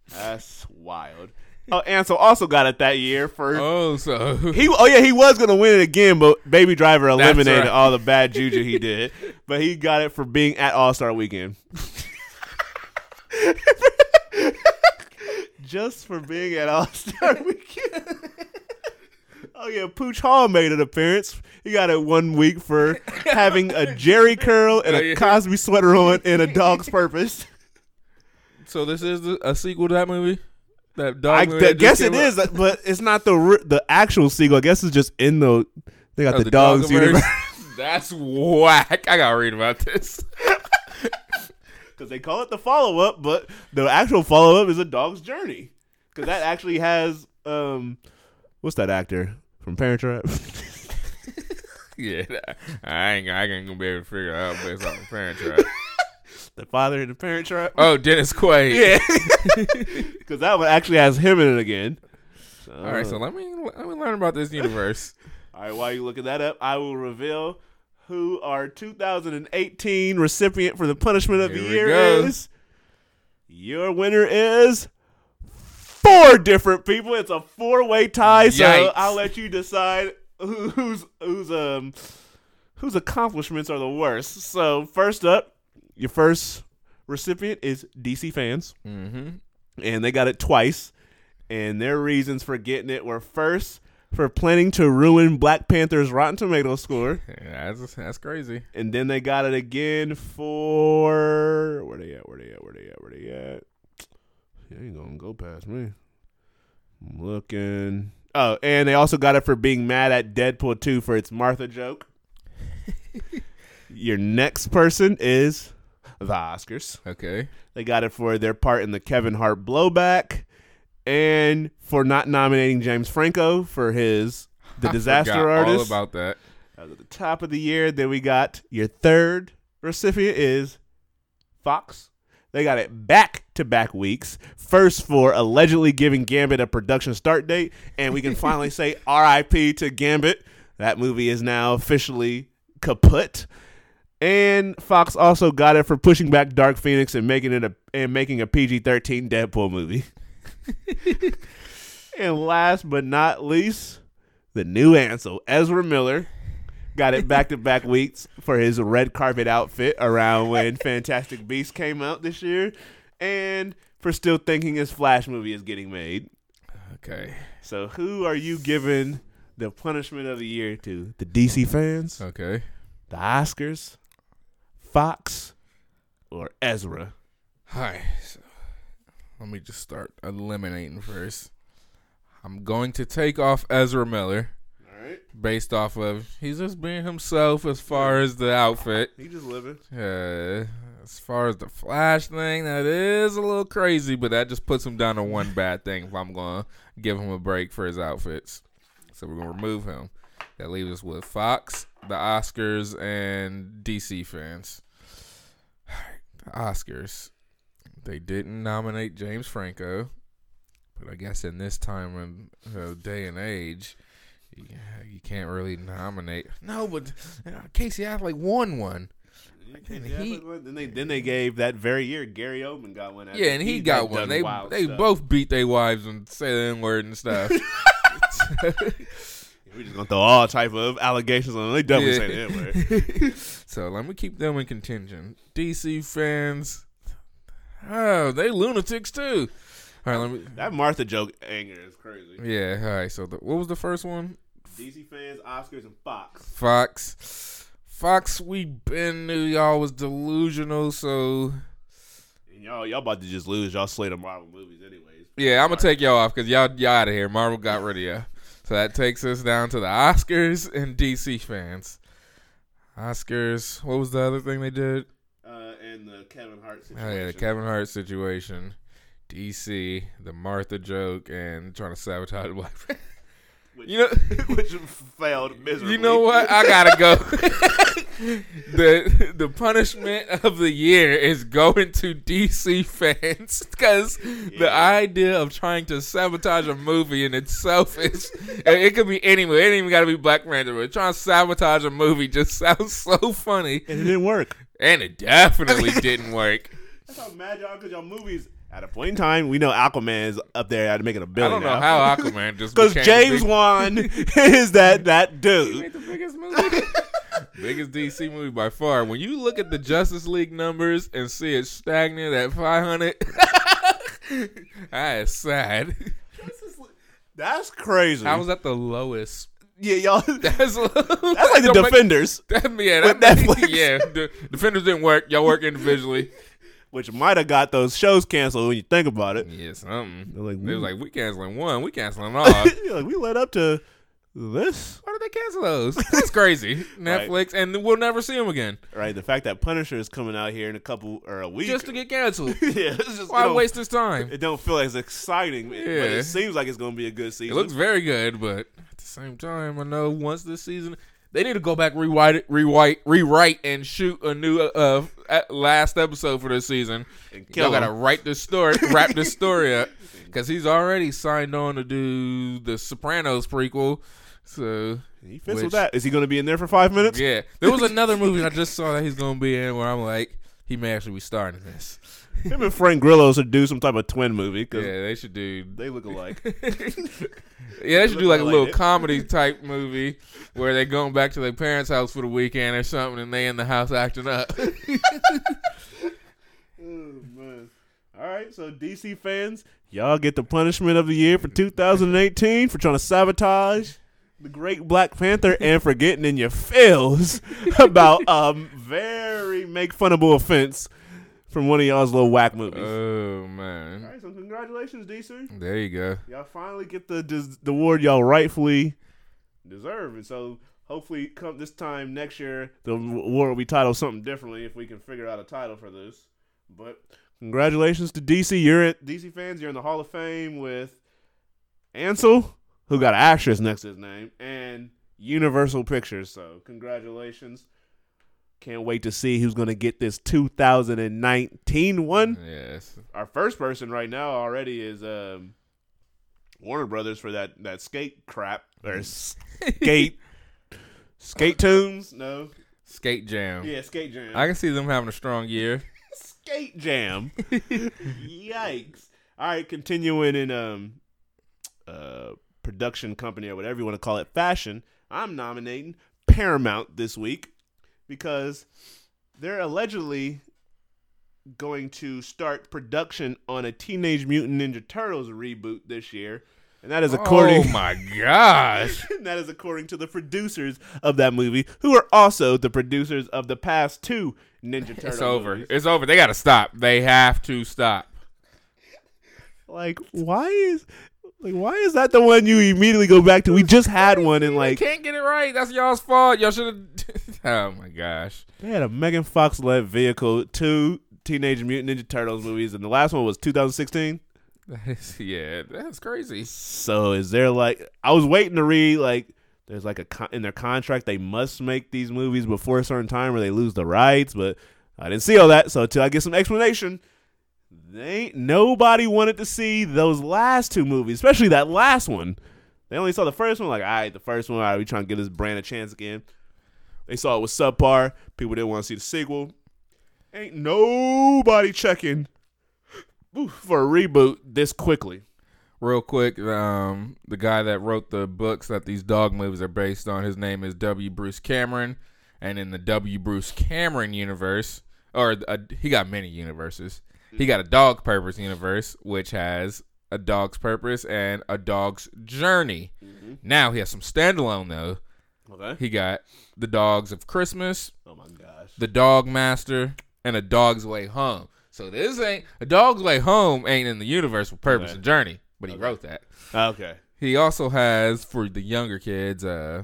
[SPEAKER 4] That's wild. Oh, Ansel also got it that year for
[SPEAKER 3] Oh, so
[SPEAKER 4] he. Oh yeah, he was gonna win it again, but Baby Driver eliminated
[SPEAKER 3] right.
[SPEAKER 4] all the bad juju he did. But he got it for being at All Star Weekend. Just for being at All Star Weekend. Oh yeah, Pooch Hall made an appearance. He got it one week for having a Jheri curl and
[SPEAKER 3] Oh,
[SPEAKER 4] a. Cosby sweater on and a dog's purpose.
[SPEAKER 3] so this is a sequel to that movie. That dog.
[SPEAKER 4] I
[SPEAKER 3] that
[SPEAKER 4] guess it
[SPEAKER 3] came out?
[SPEAKER 4] is, but it's not the the actual sequel. I guess it's just in the they got
[SPEAKER 3] Oh,
[SPEAKER 4] the, dogs
[SPEAKER 3] Dogverse?
[SPEAKER 4] universe
[SPEAKER 3] That's whack. I gotta read about this.
[SPEAKER 4] because they call it the follow up, but the actual follow up is a dog's journey because that actually has um what's that actor from Parent Trap?
[SPEAKER 3] yeah, I ain't. I ain't gonna be able to figure out based on the parent trap.
[SPEAKER 4] The father in the Parent Trap.
[SPEAKER 3] Oh, Dennis Quaid.
[SPEAKER 4] Yeah, because that one actually has him in it again.
[SPEAKER 3] All right, so let me let me learn about this universe.
[SPEAKER 4] All right, while you're looking that up, I will reveal who our 2018 recipient for the punishment of
[SPEAKER 3] Here
[SPEAKER 4] the year is. Your winner is four different people. It's a four-way tie, so
[SPEAKER 3] Yikes.
[SPEAKER 4] I'll let you decide who, who's who's um whose accomplishments are the worst. So first up, your first recipient is DC fans,
[SPEAKER 3] mm-hmm.
[SPEAKER 4] and they got it twice. And their reasons for getting it were first for planning to ruin Black Panther's Rotten Tomato score,
[SPEAKER 3] Yeah, that's that's crazy.
[SPEAKER 4] and then they got it again for where they at? Where they at? Where they at? Where they at? You ain't gonna go past me. I'm looking. Oh, and they also got it for being mad at Deadpool 2 for its Martha joke. Your next person is the Oscars.
[SPEAKER 3] Okay.
[SPEAKER 4] They got it for their part in the Kevin Hart blowback and for not nominating James Franco for his The Disaster Artist.
[SPEAKER 3] All about that.
[SPEAKER 4] That was at the top of the year. Then we got your third recipient is Fox. They got it back to back weeks. First for allegedly giving Gambit a production start date, and we can finally say R.I.P. to Gambit. That movie is now officially kaput. And Fox also got it for pushing back Dark Phoenix and making it a and making a PG thirteen Deadpool movie. and last but not least, the new Ansel, Ezra Miller, got it back to back weeks for his red carpet outfit around when Fantastic Beasts came out this year, and for still thinking his Flash movie is getting made.
[SPEAKER 3] Okay.
[SPEAKER 4] So, who are you giving the punishment of the year to? The DC fans,
[SPEAKER 3] Okay.
[SPEAKER 4] the Oscars, Fox, or Ezra?
[SPEAKER 3] All right. So let me just start eliminating first. I'm going to take off Ezra Miller
[SPEAKER 4] All right,
[SPEAKER 3] based off of he's just being himself as far as the outfit.
[SPEAKER 4] he just living.
[SPEAKER 3] Uh, as far as the Flash thing, that is a little crazy, but that just puts him down to one bad thing if I'm going to give him a break for his outfits. So we're going to remove him. That leaves us with Fox, the Oscars, and DC fans. All right, the Oscars. They didn't nominate James Franco, but I guess in this time and uh, day and age, you, you can't really nominate. No, but uh, Casey Affleck won one. And he-
[SPEAKER 4] then they then they gave that very year Gary Oldman got one.
[SPEAKER 3] Yeah, and he
[SPEAKER 4] had
[SPEAKER 3] got one. They they
[SPEAKER 4] stuff.
[SPEAKER 3] both beat their wives and say the N word and stuff.
[SPEAKER 4] We're just gonna throw all type of allegations on them. They definitely say
[SPEAKER 3] Yeah.
[SPEAKER 4] that word.
[SPEAKER 3] so let me keep them in contention. DC fans, oh, they lunatics too. All right, let me.
[SPEAKER 4] That Martha joke anger is crazy.
[SPEAKER 3] Yeah, all right. So the, what was the first one?
[SPEAKER 4] DC fans, Oscars, and Fox.
[SPEAKER 3] Fox. Fox, we been knew y'all was delusional, so
[SPEAKER 4] And y'all, y'all about to just lose y'all slate of Marvel movies, anyways.
[SPEAKER 3] yeah, I'm gonna take y'all off because y'all y'all out of here. Marvel got rid of you, so that takes us down to the Oscars and DC fans. Oscars. What was the other thing they did?
[SPEAKER 4] Uh, and the Kevin Hart situation.
[SPEAKER 3] Oh yeah, the Kevin Hart situation, DC, the Martha joke, and trying to sabotage the black.
[SPEAKER 4] which,
[SPEAKER 3] You know,
[SPEAKER 4] which failed miserably.
[SPEAKER 3] you know what? I gotta go. the The punishment of the year is going to DC fans because the idea of trying to sabotage a movie in itself is it could be any movie. It ain't even got to be Black Panther. But trying to sabotage a movie just sounds so funny,
[SPEAKER 4] And it didn't work.
[SPEAKER 3] and it definitely didn't work.
[SPEAKER 4] That's how mad y'all because y'all movies. At a point in time, we know Aquaman is up there at making a billion.
[SPEAKER 3] I don't know
[SPEAKER 4] now.
[SPEAKER 3] how Aquaman just
[SPEAKER 4] Because James
[SPEAKER 3] big-
[SPEAKER 4] Wan is that that dude.
[SPEAKER 3] Biggest DC movie by far. When you look at the Justice League numbers and see it stagnant at 500, that is sad.
[SPEAKER 4] That's crazy.
[SPEAKER 3] How was that the lowest?
[SPEAKER 4] yeah, y'all.
[SPEAKER 3] That's,
[SPEAKER 4] That's like the Defenders,
[SPEAKER 3] That, yeah, that,
[SPEAKER 4] Netflix.
[SPEAKER 3] yeah. The Defenders didn't work. Y'all work individually.
[SPEAKER 4] which might have got those shows canceled when you think about it.
[SPEAKER 3] Yeah, something.
[SPEAKER 4] They're like,
[SPEAKER 3] they was like, we canceling one, we canceling all.
[SPEAKER 4] Like, we led up to this,
[SPEAKER 3] Why did they cancel those? That's crazy. Netflix, and we'll never see them again
[SPEAKER 4] right? The fact that Punisher is coming out here in a couple or a week,
[SPEAKER 3] just to get canceled.
[SPEAKER 4] yeah, it's just,
[SPEAKER 3] Why waste this time?
[SPEAKER 4] It don't feel as exciting, but
[SPEAKER 3] Yeah.
[SPEAKER 4] it seems like it's going to be a good season.
[SPEAKER 3] It looks very good, but at the same time, I know once this season, They need to go back, rewrite, it, rewrite, rewrite, and shoot a new uh, uh last episode for this season. Y'all gotta write this story, wrap this story up, because he's already signed on to do the Sopranos prequel. So
[SPEAKER 4] He fits
[SPEAKER 3] Which-
[SPEAKER 4] with that. Is he going to be in there for five minutes?
[SPEAKER 3] yeah, there was another movie I just saw that he's gonna be in where I'm like, he may actually be starring in this.
[SPEAKER 4] Him and Frank Grillo should do some type of twin movie
[SPEAKER 3] Yeah,
[SPEAKER 4] because
[SPEAKER 3] they should do.
[SPEAKER 4] they look alike.
[SPEAKER 3] Yeah, they should do like a little comedy type movie where they're going back to their parents' house for the weekend or something, and they in the house acting up.
[SPEAKER 4] Oh, man. All right, so DC fans, y'all get the punishment of the year for 2018 for trying to sabotage the great Black Panther and for getting in your feels about a very make funnable offense from one of y'all's little whack movies.
[SPEAKER 3] oh man,
[SPEAKER 4] right, so congratulations, DC.
[SPEAKER 3] there you go.
[SPEAKER 4] Y'all finally get the des- the award y'all rightfully deserve, and so hopefully, come this time next year, the award will be titled something differently if we can figure out a title for this. But congratulations to DC. You're at DC fans. You're in the Hall of Fame with Ansel, who got an actress next to his name, and Universal Pictures. So congratulations. Can't wait to see who's going to get this 2019 one
[SPEAKER 3] Yes,
[SPEAKER 4] our first person right now already is um, Warner Brothers for that that skate crap or skate skate tunes. No,
[SPEAKER 3] Skate Jam.
[SPEAKER 4] yeah, skate jam.
[SPEAKER 3] I can see them having a strong year.
[SPEAKER 4] skate jam. Yikes! All right, continuing in um uh production company or whatever you want to call it, fashion. I'm nominating Paramount this week because they're allegedly going to start production on a Teenage Mutant Ninja Turtles reboot this year. And that is oh according
[SPEAKER 3] oh my gosh!
[SPEAKER 4] and that is according to the producers of that movie, who are also the producers of the past two Ninja Turtles.
[SPEAKER 3] It's over.
[SPEAKER 4] movies.
[SPEAKER 3] It's over. They gotta stop. They have to stop.
[SPEAKER 4] Like, why is like why is that the one you immediately go back to? We just had one and like
[SPEAKER 3] can't get it right. That's y'all's fault. Y'all should have. oh my gosh.
[SPEAKER 4] they had a Megan Fox led vehicle, two Teenage Mutant Ninja Turtles movies, and the last one was 2016.
[SPEAKER 3] That is, yeah, that's crazy.
[SPEAKER 4] So is there like I was waiting to read like there's like a con- in their contract they must make these movies before a certain time or they lose the rights, but I didn't see all that. So until I get some explanation, they ain't nobody wanted to see those last two movies, especially that last one. They only saw the first one, like, all right, the first one, all right, we trying to give this brand a chance again. They saw it was subpar. People didn't want to see the sequel. Ain't nobody checking for a reboot this quickly.
[SPEAKER 3] Real quick, um, the guy that wrote the books that these dog movies are based on, his name is W. Bruce Cameron, and in the W. Bruce Cameron universe, or uh, he got many universes. He got a dog purpose universe, which has a dog's purpose and a dog's journey. Now he has some standalone though.
[SPEAKER 4] Okay.
[SPEAKER 3] He got the dogs of Christmas,
[SPEAKER 4] Oh my gosh.
[SPEAKER 3] the dog master, and a dog's way home. So this ain't a dog's way home ain't in the universe with purpose
[SPEAKER 4] Okay.
[SPEAKER 3] and journey, but he wrote that.
[SPEAKER 4] Okay.
[SPEAKER 3] He also has for the younger kids uh,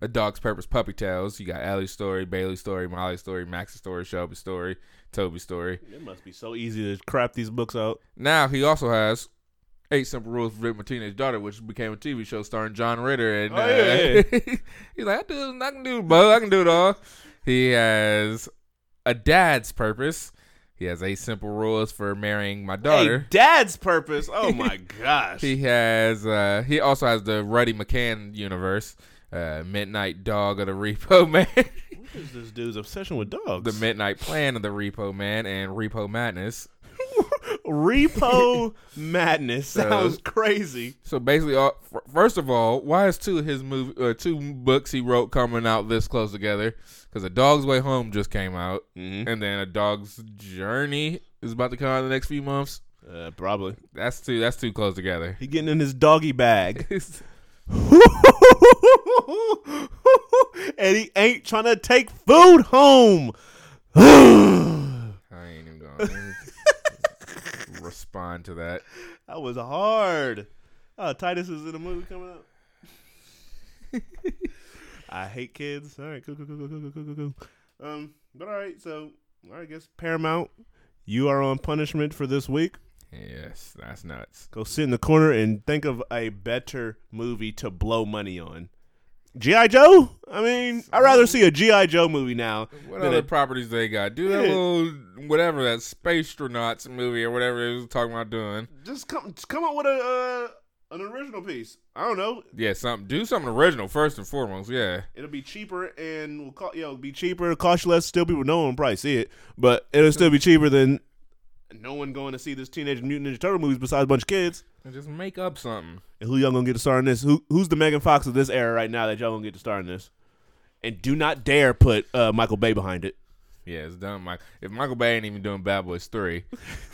[SPEAKER 3] a dog's purpose puppy tales. You got Ellie's story, Bailey's story, Molly's story, Max's story, Shelby's story, Toby's story.
[SPEAKER 4] It must be so easy to crap these books out.
[SPEAKER 3] Now he also has Eight Simple Rules for My Teenage Daughter, which became a TV show starring John Ritter. And
[SPEAKER 4] Oh,
[SPEAKER 3] uh,
[SPEAKER 4] yeah,
[SPEAKER 3] he's like, I, do, I can do it, both. I can do it all. He has a dad's purpose. He has eight simple rules for marrying my daughter.
[SPEAKER 4] Hey, dad's purpose. Oh my gosh.
[SPEAKER 3] He has. Uh, he also has the Ruddy McCann universe. Uh, Midnight Dog of the Repo Man,
[SPEAKER 4] what is this dude's obsession with dogs?
[SPEAKER 3] the Midnight Plan of the Repo Man, and Repo Madness.
[SPEAKER 4] Repo Madness
[SPEAKER 3] So-
[SPEAKER 4] sounds crazy.
[SPEAKER 3] So basically, all, f- first of all, why is two of his movie, uh, two books he wrote coming out this close together? Because A Dog's Way Home just came out,
[SPEAKER 4] Mm-hmm.
[SPEAKER 3] and then A Dog's Journey is about to come out in the next few months.
[SPEAKER 4] Uh, probably.
[SPEAKER 3] That's too. That's too close together.
[SPEAKER 4] He getting in his doggy bag. and he ain't trying to take food home.
[SPEAKER 3] I ain't even going to respond to that.
[SPEAKER 4] That was hard. Oh, Titus is in a movie coming out. I hate kids. All right, cool, cool, cool, cool, cool, cool, cool, cool. Um, but all right, so I guess Paramount, you are on punishment for this week.
[SPEAKER 3] Yes, that's nuts.
[SPEAKER 4] Go sit in the corner and think of a better movie to blow money on. GI Joe. I mean, I'd rather see a GI Joe movie now.
[SPEAKER 3] What other
[SPEAKER 4] a-
[SPEAKER 3] properties they got? Do that
[SPEAKER 4] Yeah.
[SPEAKER 3] little whatever that space astronauts movie or whatever they was talking about doing.
[SPEAKER 4] just come come up with a uh, an original piece. I don't know.
[SPEAKER 3] Yeah, something. Do something original first and foremost. Yeah.
[SPEAKER 4] It'll be cheaper and will cost, you know, be cheaper, cost you less. Still, people no one will probably see it, but it'll still be cheaper than no one going to see this Teenage Mutant Ninja Turtle movies besides a bunch of kids.
[SPEAKER 3] And just make up something.
[SPEAKER 4] And who y'all gonna get to star in this? Who who's the Megan Fox of this era right now that y'all gonna get to star in this? And do not dare put uh, Michael Bay behind it.
[SPEAKER 3] Yeah, it's done. Mike. If Michael Bay ain't even doing Bad Boys Three,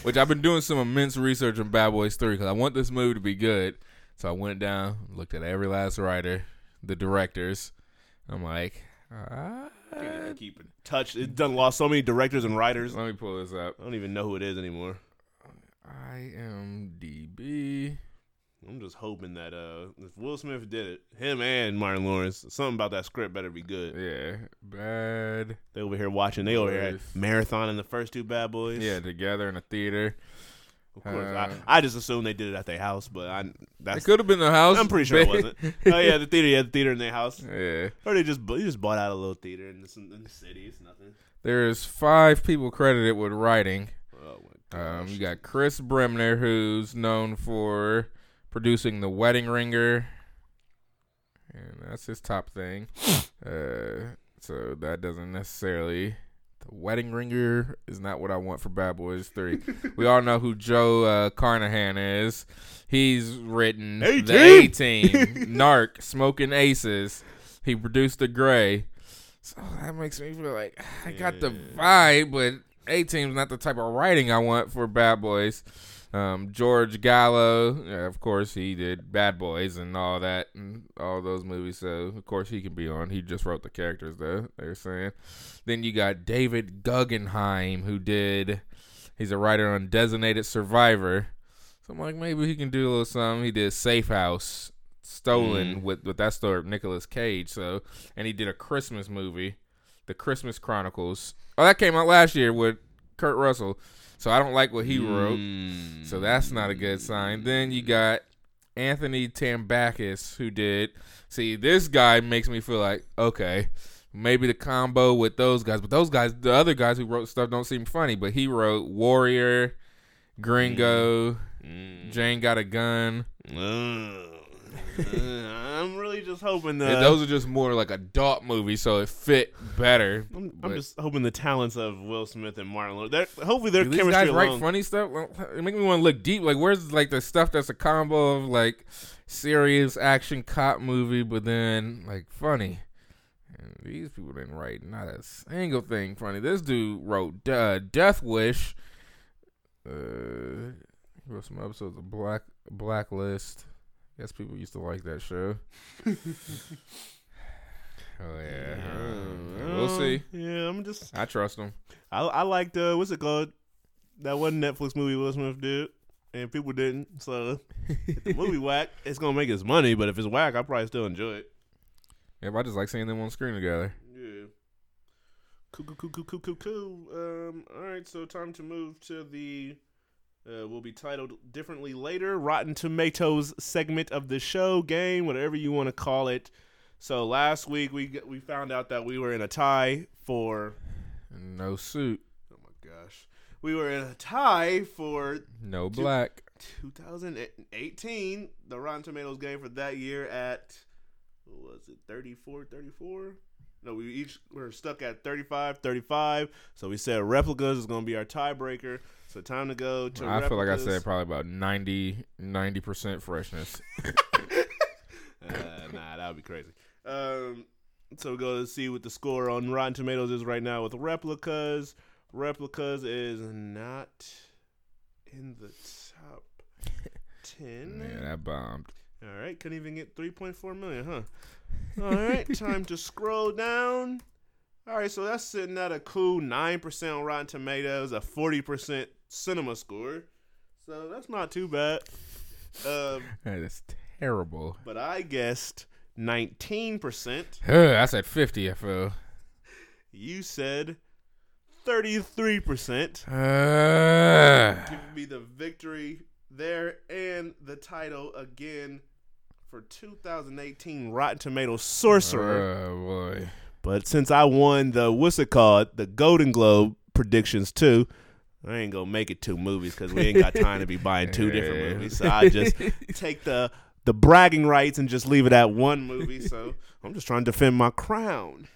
[SPEAKER 3] which I've been doing some immense research on Bad Boys Three because I want this movie to be good. So I went down, looked at every last writer, the directors. I'm like, ah,
[SPEAKER 4] Keep touch. It done lost so many directors and writers.
[SPEAKER 3] let me pull this up.
[SPEAKER 4] I don't even know who it is anymore.
[SPEAKER 3] IMDb.
[SPEAKER 4] I'm just hoping that uh, if Will Smith did it, him and Martin Lawrence, something about that script better be good.
[SPEAKER 3] Yeah, Bad.
[SPEAKER 4] They over here watching. They over here marathon in the first two Bad Boys.
[SPEAKER 3] Yeah, together in a theater.
[SPEAKER 4] of course.
[SPEAKER 3] uh,
[SPEAKER 4] I, I just assumed they did it at their house, but I
[SPEAKER 3] It could have been the house.
[SPEAKER 4] I'm pretty sure it wasn't. oh yeah, the theater. Yeah, the theater in their house.
[SPEAKER 3] yeah.
[SPEAKER 4] Or they just they just bought out a little theater in the, in the city. It's nothing.
[SPEAKER 3] There's five people credited with writing.
[SPEAKER 4] Oh
[SPEAKER 3] Um, you got Chris Bremner, who's known for producing The Wedding Ringer, and that's his top thing. uh, so that doesn't necessarily. The Wedding Ringer is not what I want for Bad Boys Three. we all know who Joe uh, Carnahan is. He's written
[SPEAKER 4] A-Team.
[SPEAKER 3] the A Team, Narc, Smoking Aces. He produced The Grey. So that makes me feel like I got the vibe, but A Team's not the type of writing I want for Bad Boys. Um, George Gallo, yeah, of course, he did Bad Boys and all that, and all those movies. So of course he can be on. He just wrote the characters, though. They're saying. Then you got David Guggenheim, who did. He's a writer on Designated Survivor. So I'm like, maybe he can do a little something. He did Safe House, Stolen with with that story of Nicolas Cage. So and he did a Christmas movie, The Christmas Chronicles. Oh, that came out last year with Kurt Russell. So I don't like what he wrote.
[SPEAKER 4] Mm.
[SPEAKER 3] So that's not a good sign. Then you got Anthony Tambakis, who did. See, this guy makes me feel like okay, maybe the combo with those guys, but those guys, the other guys who wrote stuff, don't seem funny. But he wrote Warrior, Gringo,
[SPEAKER 4] Mm.
[SPEAKER 3] Jane Got a Gun.
[SPEAKER 4] Uh, I'm really just hoping
[SPEAKER 3] And
[SPEAKER 4] that
[SPEAKER 3] those are just more like adult movies, so it fit better.
[SPEAKER 4] I'm, I'm
[SPEAKER 3] But-
[SPEAKER 4] just hoping the talents of Will Smith and Martin Lawrence. they're- Hopefully, their
[SPEAKER 3] Do these
[SPEAKER 4] chemistry
[SPEAKER 3] guys write
[SPEAKER 4] alone.
[SPEAKER 3] funny stuff? Well, It make me want to look deep. Like, where's like the stuff that's a combo of like serious action cop movie, but then like funny. And these people didn't write not a single thing funny. This dude wrote uh, Death Wish. Uh, he wrote some episodes of Black Blacklist. Guess people used to like that show. oh yeah, Uh, we'll see.
[SPEAKER 4] Yeah, I'm just.
[SPEAKER 3] I trust them.
[SPEAKER 4] I I liked uh, what's it called? That one Netflix movie Will Smith did, and people didn't. So if the movie whack, it's gonna make us money. But if it's whack, I probably still enjoy it.
[SPEAKER 3] Yeah, but I just like seeing them on screen together.
[SPEAKER 4] Yeah. Cool, cool, cool, cool, cool, cool, cool. Um, all right, so time to move to the uh, will be titled differently later Rotten Tomatoes segment of the show, game, whatever you want to call it. So last week we we found out that we were in a tie for
[SPEAKER 3] No suit,
[SPEAKER 4] oh my gosh, we were in a tie for
[SPEAKER 3] no black.
[SPEAKER 4] 2018, the Rotten Tomatoes game for that year at what was it 34 34? No, we each were stuck at 35 35. So we said replicas is going to be our tiebreaker. So time to go to
[SPEAKER 3] I feel like I said probably about 90 percent freshness.
[SPEAKER 4] Uh, nah, that would be crazy. Um, so we go to see what the score on Rotten Tomatoes is right now with replicas. Replicas is not in the top ten.
[SPEAKER 3] yeah, that bombed.
[SPEAKER 4] All right, couldn't even get 3.4 million, huh? All right, time to scroll down. All right, so that's sitting at a cool 9% on Rotten Tomatoes, a 40% cinema score. So that's not too bad. Um,
[SPEAKER 3] That is terrible.
[SPEAKER 4] but I guessed 19%.
[SPEAKER 3] I said 50. I feel.
[SPEAKER 4] You said 33%.
[SPEAKER 3] Uh,
[SPEAKER 4] Giving me the victory there and the title again for 2018 Rotten Tomatoes Sorcerer.
[SPEAKER 3] Oh boy.
[SPEAKER 4] But since I won the what's it called, the Golden Globe predictions too, I ain't gonna make it two movies because we ain't got time to be buying two different movies. So I just take the the bragging rights and just leave it at one movie. So I'm just trying to defend my crown.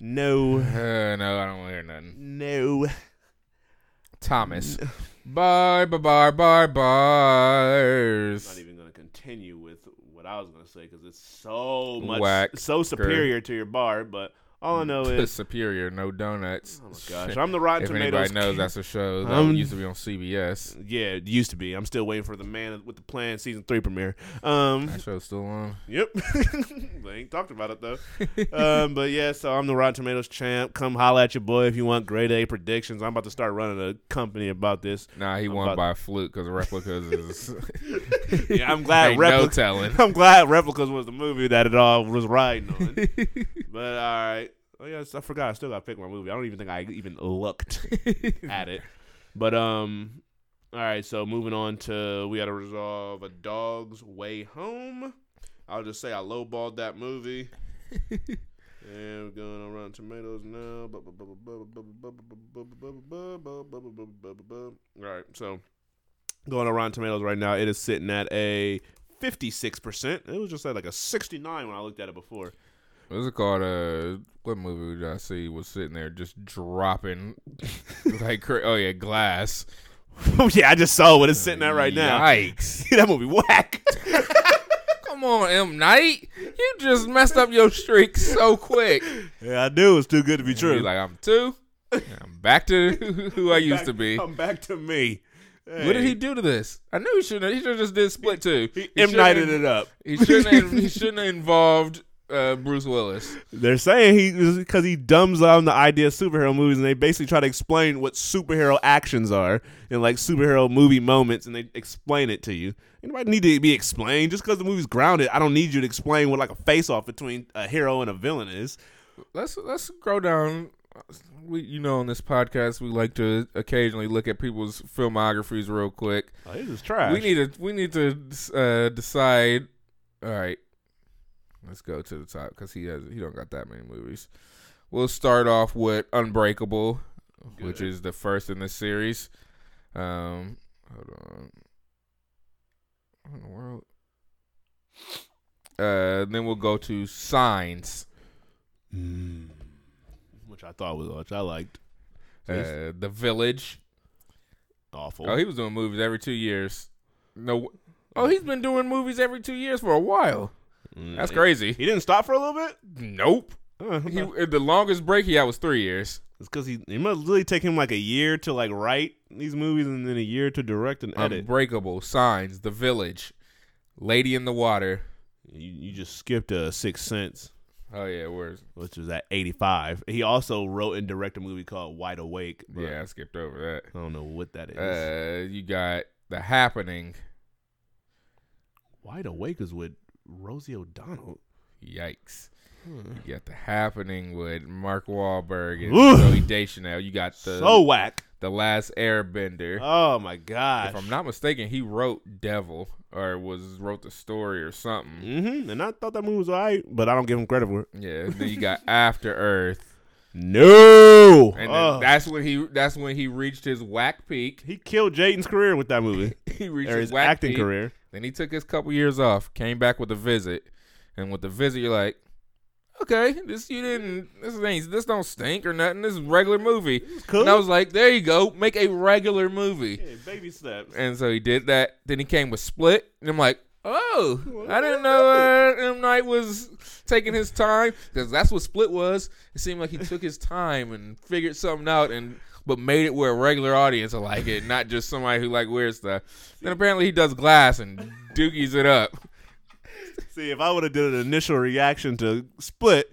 [SPEAKER 4] no,
[SPEAKER 3] Uh, no, I don't want to hear nothing.
[SPEAKER 4] no.
[SPEAKER 3] Thomas. Bye, bye, bye, bye,
[SPEAKER 4] I'm
[SPEAKER 3] not
[SPEAKER 4] even gonna continue with what I was gonna say because it's so much
[SPEAKER 3] Whack.
[SPEAKER 4] so superior to your bar. But all I know is,
[SPEAKER 3] Superior, no donuts.
[SPEAKER 4] oh my gosh, I'm the Rotten
[SPEAKER 3] if
[SPEAKER 4] Tomatoes.
[SPEAKER 3] anybody knows,
[SPEAKER 4] king.
[SPEAKER 3] that's a show that
[SPEAKER 4] I'm-
[SPEAKER 3] used to be on CBS.
[SPEAKER 4] yeah, it used to be. I'm still waiting for the Man with the Plan season three premiere. Um,
[SPEAKER 3] That show's still on.
[SPEAKER 4] Yep. they ain't talked about it though. um, but yeah, so I'm the Rotten Tomatoes champ. Come holla at your boy if you want grade A predictions. I'm about to start running a company about this.
[SPEAKER 3] Nah, he
[SPEAKER 4] I'm
[SPEAKER 3] won by a fluke because replicas is.
[SPEAKER 4] Yeah, I'm glad
[SPEAKER 3] ain't no telling.
[SPEAKER 4] I'm glad Replicas was the movie that it all was riding on. but all right. Oh yes, I forgot. I still got to pick my movie. I don't even think I even looked at it. But um, all right. So moving on to we had to resolve a Dog's Way Home. I'll just say I lowballed that movie. and we're going on Rotten Tomatoes now. All right. So going on Rotten Tomatoes right now, it is sitting at a 56%. It was just at like a 69 when I looked at it before.
[SPEAKER 3] What's it called? Uh, what movie did I see was sitting there just dropping like cra- oh yeah, glass.
[SPEAKER 4] oh yeah, I just saw what it's sitting at right now.
[SPEAKER 3] Yikes!
[SPEAKER 4] that movie whack.
[SPEAKER 3] Come on, M Night, you just messed up your streak so quick.
[SPEAKER 4] yeah, I knew it was too good to be
[SPEAKER 3] He's
[SPEAKER 4] true.
[SPEAKER 3] like, I'm two. I'm back to who I used
[SPEAKER 4] Back-
[SPEAKER 3] to be.
[SPEAKER 4] I'm back to me.
[SPEAKER 3] What did he do to this? I knew he shouldn't. He should have just did split two.
[SPEAKER 4] He
[SPEAKER 3] He
[SPEAKER 4] M nighted it up.
[SPEAKER 3] He shouldn't. Have, he shouldn't have involved uh, Bruce Willis.
[SPEAKER 4] They're saying he because he dumbs down the idea of superhero movies, and they basically try to explain what superhero actions are and like superhero movie moments, and they explain it to you. Anybody need to be explained just because the movie's grounded? I don't need you to explain what like a face off between a hero and a villain is.
[SPEAKER 3] Let's let's go down. We, you know, on this podcast, we like to occasionally look at people's filmographies real quick.
[SPEAKER 4] Oh, this is trash.
[SPEAKER 3] We need to we need to uh, decide. All right, let's go to the top because he has he don't got that many movies. We'll start off with Unbreakable, which is the first in the series. Um, hold on. What in the world? Uh, then we'll go to Signs,
[SPEAKER 4] Mm. which I thought was which I liked.
[SPEAKER 3] uh, The Village.
[SPEAKER 4] Awful.
[SPEAKER 3] Oh, he was doing movies every two years. No, oh, he's been doing movies every two years for a while.
[SPEAKER 4] Mm,
[SPEAKER 3] That's crazy.
[SPEAKER 4] He didn't stop for a little bit.
[SPEAKER 3] Nope.
[SPEAKER 4] Uh,
[SPEAKER 3] He the longest break he had was three years.
[SPEAKER 4] it's because he it must really take him like a year to like write these movies and then a year to direct and edit.
[SPEAKER 3] Unbreakable, Signs, The Village, Lady in the Water.
[SPEAKER 4] You, you just skipped a Sixth Sense,
[SPEAKER 3] Oh yeah, where's
[SPEAKER 4] which was at eighty five. He also wrote and directed a movie called Wide Awake. but
[SPEAKER 3] yeah? I skipped over that.
[SPEAKER 4] I don't know what that is.
[SPEAKER 3] that. Uh, you got The Happening.
[SPEAKER 4] Wide Awake is with Rosie O'Donnell.
[SPEAKER 3] Yikes. You got The Happening with Mark Wahlberg and
[SPEAKER 4] Oof.
[SPEAKER 3] Zooey Deschanel. You got the
[SPEAKER 4] so whack.
[SPEAKER 3] the Last Airbender.
[SPEAKER 4] Oh my god!
[SPEAKER 3] if I'm not mistaken, he wrote Devil or was wrote the story or something.
[SPEAKER 4] hmm And I thought that movie was alright, but I don't give him credit for it.
[SPEAKER 3] Yeah. Then you got After Earth.
[SPEAKER 4] No.
[SPEAKER 3] And
[SPEAKER 4] Oh.
[SPEAKER 3] that's when he that's when he reached his whack peak.
[SPEAKER 4] he killed Jaden's career with that movie.
[SPEAKER 3] he reached
[SPEAKER 4] or
[SPEAKER 3] his,
[SPEAKER 4] his acting
[SPEAKER 3] peak.
[SPEAKER 4] career.
[SPEAKER 3] Then he took his couple years off, came back with a visit, and with the visit, you're like, okay, this you didn't, this ain't, this don't stink or nothing. This is a regular movie.
[SPEAKER 4] cool.
[SPEAKER 3] And I was like, there you go, make a regular movie.
[SPEAKER 4] Yeah, baby steps.
[SPEAKER 3] And so he did that. Then he came with Split, and I'm like, oh, I didn't know uh, M Night was taking his time because that's what Split was. It seemed like he took his time and figured something out, and but made it where a regular audience will like it, not just somebody who like weird stuff. Then apparently he does Glass and doogies it up.
[SPEAKER 4] See, if I would have did an initial reaction to Split,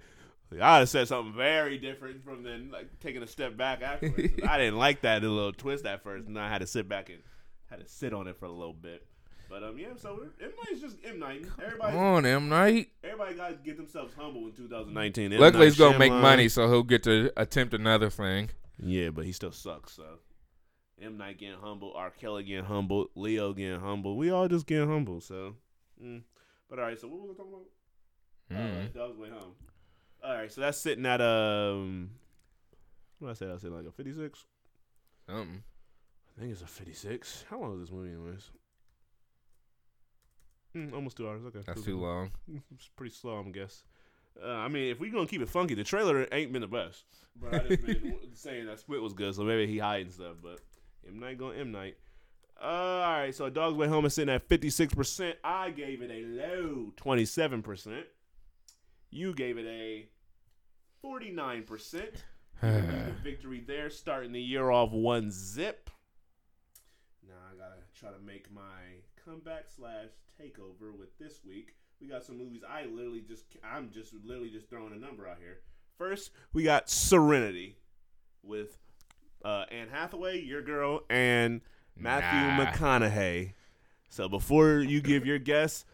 [SPEAKER 4] I'd have said something very different from then, like taking a step back afterwards. I didn't like that little twist at first, and I had to sit back and had to sit on it for a little bit. But um, yeah. So M Night's just M Night. Everybody,
[SPEAKER 3] Come on, M Night.
[SPEAKER 4] everybody got to get themselves humble in 2019. M.
[SPEAKER 3] Luckily,
[SPEAKER 4] Night
[SPEAKER 3] he's gonna make money, so he'll get to attempt another thing.
[SPEAKER 4] Yeah, but he still sucks. So M Night getting humble, R Kelly getting humble, Leo getting humble. We all just getting humble. So, mm. but all right, so what was I talking about?
[SPEAKER 3] Mm.
[SPEAKER 4] Uh, Dog's Way Home. All right, so that's sitting at um, what did I say? I said like a fifty-six.
[SPEAKER 3] Something.
[SPEAKER 4] I think it's a fifty-six. How long is this movie, anyways? Mm, almost two hours. Okay,
[SPEAKER 3] That's
[SPEAKER 4] cool,
[SPEAKER 3] too long.
[SPEAKER 4] It's pretty slow, I'm guess. Uh, I mean, if we gonna keep it funky, the trailer ain't been the best. But I just been saying that Split was good, so maybe he hiding stuff. But M Night going M Night. Uh, all right, so Dog's Way Home is sitting at 56. percent I gave it a low 27 percent. You gave it a 49 percent. Victory there, starting the year off one zip. Now I gotta try to make my comeback slash takeover with this week. We got some movies. I literally just, I'm just literally just throwing a number out here. First, we got Serenity with uh, Anne Hathaway, your girl, and Matthew
[SPEAKER 3] Nah.
[SPEAKER 4] McConaughey. So before you give your guess,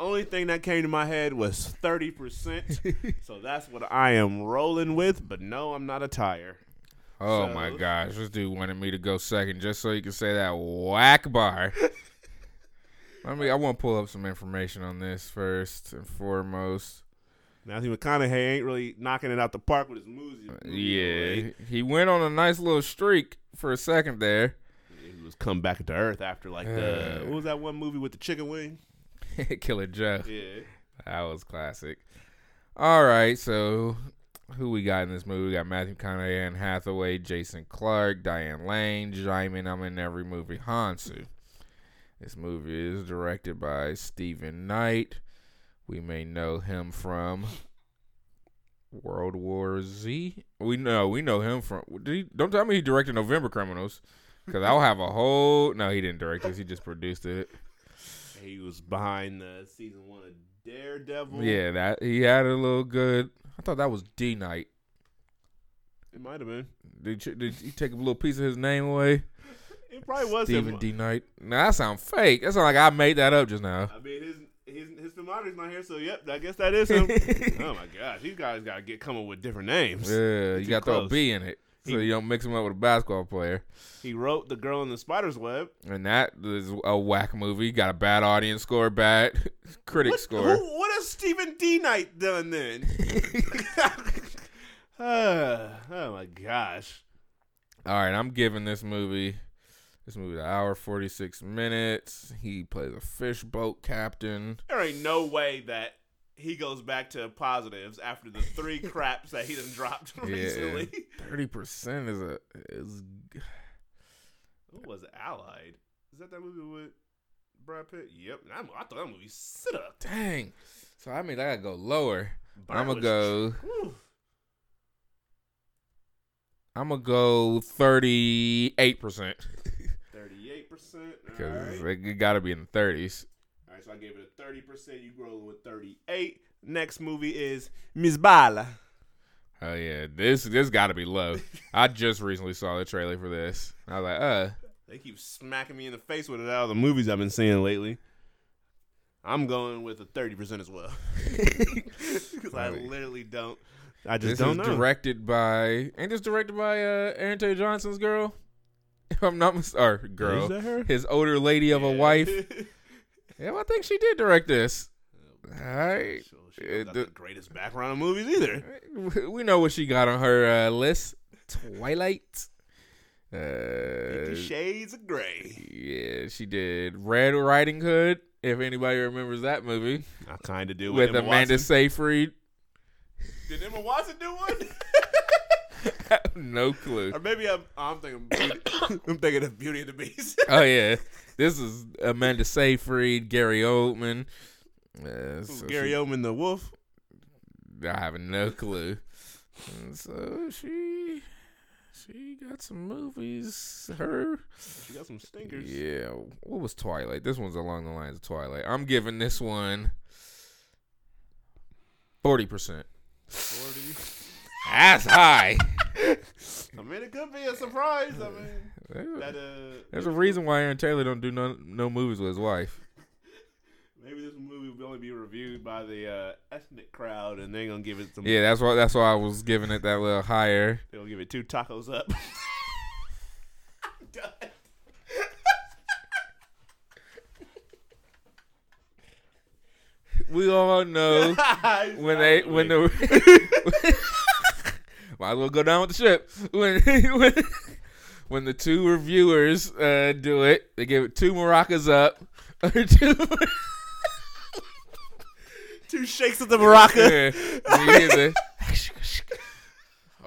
[SPEAKER 4] only thing that came to my head was thirty percent. so that's what I am rolling with. But no, I'm not a tire.
[SPEAKER 3] Oh
[SPEAKER 4] So-
[SPEAKER 3] my gosh, this dude wanted me to go second just so he could say that whack bar. I mean, I want to pull up some information on this first and foremost.
[SPEAKER 4] Matthew McConaughey ain't really knocking it out the park with his movies.
[SPEAKER 3] Yeah, he went on a nice little streak for a second there.
[SPEAKER 4] he was come back to earth after like the
[SPEAKER 3] Uh.
[SPEAKER 4] what was that one movie with the chicken wing?
[SPEAKER 3] Killer Joe.
[SPEAKER 4] Yeah,
[SPEAKER 3] That was classic. All right, so who we got in this movie? We got Matthew McConaughey, Anne Hathaway, Jason Clarke, Diane Lane, Djimon. I'm in every movie. Hounsou. This movie is directed by Steven Knight. We may know him from World War Z. We know we know him from. Did he, don't tell me he directed November Criminals, because I'll have a whole. No, he didn't direct this. He just produced it.
[SPEAKER 4] he was behind the season one of Daredevil.
[SPEAKER 3] Yeah, that he had a little good. I thought that was DeKnight.
[SPEAKER 4] it might have been.
[SPEAKER 3] Did you, did he take a little piece of his name away?
[SPEAKER 4] It probably was
[SPEAKER 3] Stephen. DeKnight. Now that sound fake. That sound like I made that up just now.
[SPEAKER 4] I mean, his his his filmography's not here, so yep, I guess that is him. oh my gosh, these guys gotta get coming with different names.
[SPEAKER 3] Yeah, you got to throw a B in it so
[SPEAKER 4] He-
[SPEAKER 3] you don't mix him up with a basketball player.
[SPEAKER 4] He wrote The Girl in the Spider's Web.
[SPEAKER 3] And that is a whack movie. Got a bad audience score, bad critic
[SPEAKER 4] What,
[SPEAKER 3] score.
[SPEAKER 4] who- what has Steven DeKnight done then? Ah, oh my gosh.
[SPEAKER 3] All right, I'm giving this movie. This movie an hour forty six minutes. He plays a fish boat captain.
[SPEAKER 4] There ain't no way that he goes back to positives after the three craps that he done dropped recently.
[SPEAKER 3] Thirty percent is a is
[SPEAKER 4] What was it? Allied? Is that that movie with Brad Pitt? Yep. I, I thought that movie sucked.
[SPEAKER 3] dang. So I mean I gotta go lower. I'm gonna go.
[SPEAKER 4] Whew.
[SPEAKER 3] I'm gonna go thirty eight percent
[SPEAKER 4] percent.
[SPEAKER 3] because
[SPEAKER 4] right.
[SPEAKER 3] it gotta be in the thirties.
[SPEAKER 4] All right, so I gave it a thirty percent. You rolling with thirty-eight. Next movie is Miss Bala.
[SPEAKER 3] Oh yeah, this this gotta be low. I just recently saw the trailer for this. I was like, uh,
[SPEAKER 4] They keep smacking me in the face with it out of the movies I've been seeing lately. I'm going with a thirty percent as well because I literally don't. I just
[SPEAKER 3] this
[SPEAKER 4] don't
[SPEAKER 3] is
[SPEAKER 4] know.
[SPEAKER 3] directed by ain't this directed by uh, Aaron Taylor Johnson's girl? If I'm not mis- or girl,
[SPEAKER 4] Is that her?
[SPEAKER 3] his older lady of a wife. Yeah, well, I think she did direct this. All right,
[SPEAKER 4] So she got
[SPEAKER 3] Uh,
[SPEAKER 4] the greatest background in movies either.
[SPEAKER 3] we know what she got on her uh, list. Twilight. Uh,
[SPEAKER 4] Shades of Grey.
[SPEAKER 3] yeah, she did Red Riding Hood. If anybody remembers that movie
[SPEAKER 4] I kind of do
[SPEAKER 3] with
[SPEAKER 4] Emma
[SPEAKER 3] Amanda
[SPEAKER 4] Watson.
[SPEAKER 3] Seyfried.
[SPEAKER 4] Did Emma Watson do one?
[SPEAKER 3] No clue.
[SPEAKER 4] or maybe I'm, I'm thinking. Beauty, I'm thinking of Beauty and the Beast.
[SPEAKER 3] Oh yeah, this is Amanda Seyfried, Gary Oldman. Uh, so
[SPEAKER 4] Gary Oldman, the Wolf.
[SPEAKER 3] I have no clue. And so she, she got some movies. Her,
[SPEAKER 4] She got some stinkers.
[SPEAKER 3] yeah. What was Twilight? This one's along the lines of Twilight. I'm giving this one forty percent.
[SPEAKER 4] Forty.
[SPEAKER 3] That's high.
[SPEAKER 4] I mean, it could be a surprise. I mean, that uh,
[SPEAKER 3] There's a reason why Aaron Taylor don't do no, no movies with his wife.
[SPEAKER 4] maybe this movie will only be reviewed by the uh, ethnic crowd, and they're gonna give it some.
[SPEAKER 3] Yeah, that's why. That's why I was giving it that little higher.
[SPEAKER 4] They'll give it two tacos up. I'm done.
[SPEAKER 3] we all know when they when the might as well go down with the ship when when, when the two reviewers uh, do it they give it two maracas up or two
[SPEAKER 4] two shakes of the maraca.
[SPEAKER 3] yeah, when you hear the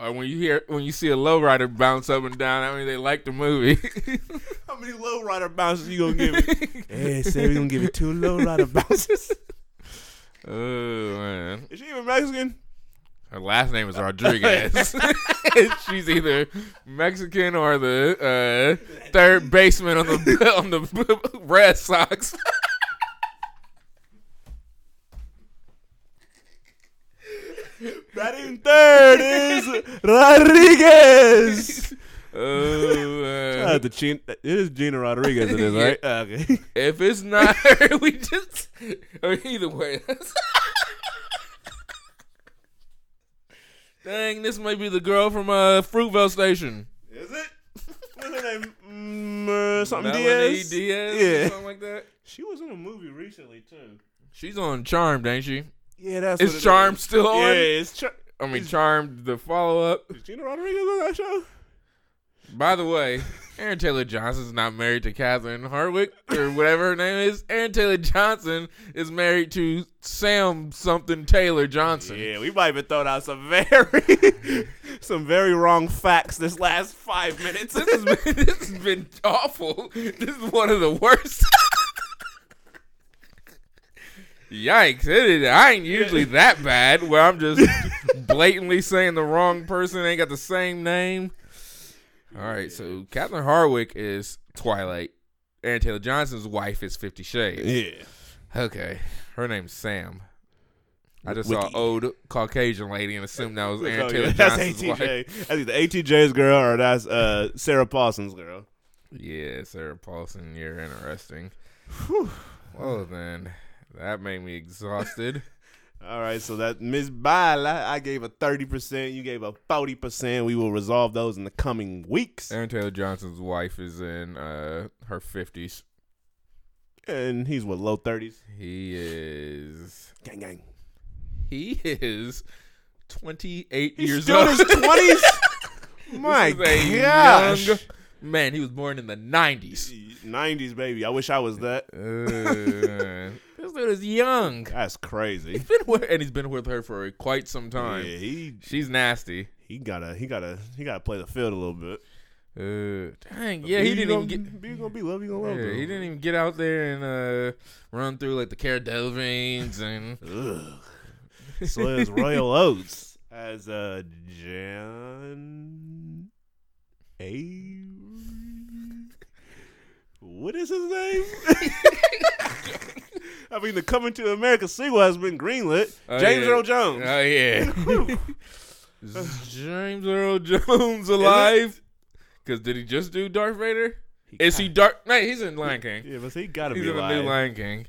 [SPEAKER 3] or when you hear when you see a lowrider bounce up and down I mean they like the movie
[SPEAKER 4] How many low rider bounces you gonna give me? hey, say we gonna give it two low rider bounces.
[SPEAKER 3] oh man
[SPEAKER 4] Is she even Mexican?
[SPEAKER 3] Her last name is Rodriguez. She's either Mexican or the uh, third baseman on the on the Red Sox.
[SPEAKER 4] Batting third is Rodriguez.
[SPEAKER 3] Oh, man.
[SPEAKER 4] Uh, the Gina, it is Gina Rodriguez. It is right. Okay.
[SPEAKER 3] if it's not her, we just or either way. Dang, this might be the girl from uh, Fruitvale Station.
[SPEAKER 4] Is it? What's her name? Mm, uh, something
[SPEAKER 3] Melonie
[SPEAKER 4] Diaz.
[SPEAKER 3] Diaz,
[SPEAKER 4] Yeah.
[SPEAKER 3] something like that.
[SPEAKER 4] She was in a movie recently too.
[SPEAKER 3] She's on Charmed, ain't she?
[SPEAKER 4] Yeah, that's
[SPEAKER 3] Is
[SPEAKER 4] what
[SPEAKER 3] Charmed
[SPEAKER 4] is.
[SPEAKER 3] still on?
[SPEAKER 4] Yeah, it's Char-
[SPEAKER 3] I mean, Charmed, the follow up.
[SPEAKER 4] is Gina Rodriguez on that show.
[SPEAKER 3] By the way, Aaron Taylor Johnson's not married to Catherine Hardwicke or whatever her name is. Aaron Taylor Johnson is married to Sam something Taylor Johnson.
[SPEAKER 4] Yeah, we might even thrown out some very, some very wrong facts this last five minutes.
[SPEAKER 3] This has been this has been awful. This is one of the worst. Yikes! It is, I ain't usually that bad where I'm just blatantly saying the wrong person ain't got the same name. All right, so Catherine Hardwicke is Twilight. Aaron Taylor Johnson's wife is Fifty Shades.
[SPEAKER 4] yeah,
[SPEAKER 3] Okay, her name's Sam. I just
[SPEAKER 4] Wiki.
[SPEAKER 3] saw old Caucasian lady and assumed that was Aaron
[SPEAKER 4] Oh,
[SPEAKER 3] Taylor
[SPEAKER 4] yeah, that's
[SPEAKER 3] Johnson's wife.
[SPEAKER 4] ATJ. That's either ATJ's girl or that's uh, Sarah Paulson's girl.
[SPEAKER 3] Yeah, Sarah Paulson, you're interesting. well then, that made me exhausted.
[SPEAKER 4] All right, so that Miss Bala, I gave a thirty percent. You gave a forty percent. We will resolve those in the coming weeks.
[SPEAKER 3] Aaron Taylor Johnson's wife is in uh, her fifties.
[SPEAKER 4] And he's what low thirties.
[SPEAKER 3] He is
[SPEAKER 4] Gang gang.
[SPEAKER 3] he is twenty eight
[SPEAKER 4] He's
[SPEAKER 3] years
[SPEAKER 4] still in
[SPEAKER 3] old.
[SPEAKER 4] his twenties. My
[SPEAKER 3] This is a
[SPEAKER 4] gosh.
[SPEAKER 3] young man. He was born in the nineties.
[SPEAKER 4] Nineties baby. I wish I was that.
[SPEAKER 3] Uh, this is young.
[SPEAKER 4] That's crazy.
[SPEAKER 3] He's been with, and he's been with her for quite some time.
[SPEAKER 4] Yeah, he
[SPEAKER 3] She's nasty.
[SPEAKER 4] he gotta he gotta he gotta play the field a little bit.
[SPEAKER 3] Uh, dang, yeah, he didn't even get.
[SPEAKER 4] Be gonna be love. You gonna love.
[SPEAKER 3] Yeah, he didn't even get out there and uh, run through like the Cara Delevingnes and.
[SPEAKER 4] So as Royal Oats as uh John A. What is his name? I mean, the Coming to America sequel has been greenlit.
[SPEAKER 3] Oh,
[SPEAKER 4] James
[SPEAKER 3] yeah.
[SPEAKER 4] Earl Jones.
[SPEAKER 3] Oh yeah, is James Earl Jones alive? Because did he just do Darth Vader? Is he Dark? No, he's in Lion King.
[SPEAKER 4] Yeah, but he gotta
[SPEAKER 3] He's
[SPEAKER 4] be
[SPEAKER 3] in the new Lion King.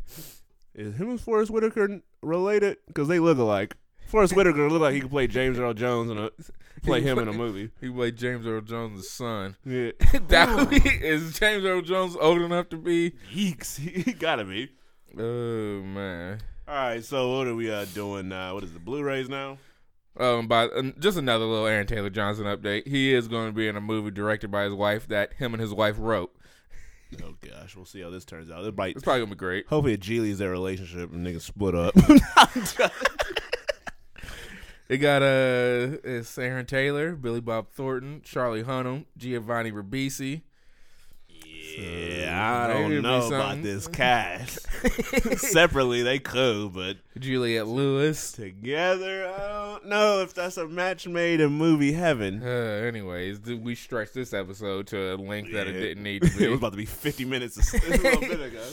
[SPEAKER 4] Is him and Forest Whitaker related? Because they look alike. Forest Whitaker look like he could play James Earl Jones in a, play him in a movie.
[SPEAKER 3] He played James Earl Jones' son.
[SPEAKER 4] Yeah.
[SPEAKER 3] that be, is James Earl Jones old enough to be?
[SPEAKER 4] Yeeks. He gotta be.
[SPEAKER 3] Oh man.
[SPEAKER 4] All right, so what are we uh, doing now? What is the Blu-rays now?
[SPEAKER 3] Um, by uh, just another little Aaron Taylor Johnson update. He is going to be in a movie directed by his wife that him and his wife wrote.
[SPEAKER 4] Oh gosh, we'll see how this turns out. It might.
[SPEAKER 3] It's probably gonna be great.
[SPEAKER 4] Hopefully, it Geely's their relationship and niggas split up.
[SPEAKER 3] It got uh, it's Aaron Taylor, Billy Bob Thornton, Charlie Hunnam, Giovanni Ribisi.
[SPEAKER 4] Yeah, I don't know about this cast. Separately, they could, but
[SPEAKER 3] Juliette Lewis.
[SPEAKER 4] together, I don't know if that's a match made in movie heaven.
[SPEAKER 3] Uh, anyways, we stretched this episode to a length that it didn't need to be.
[SPEAKER 4] it was about to be 50 minutes a, a little bit ago.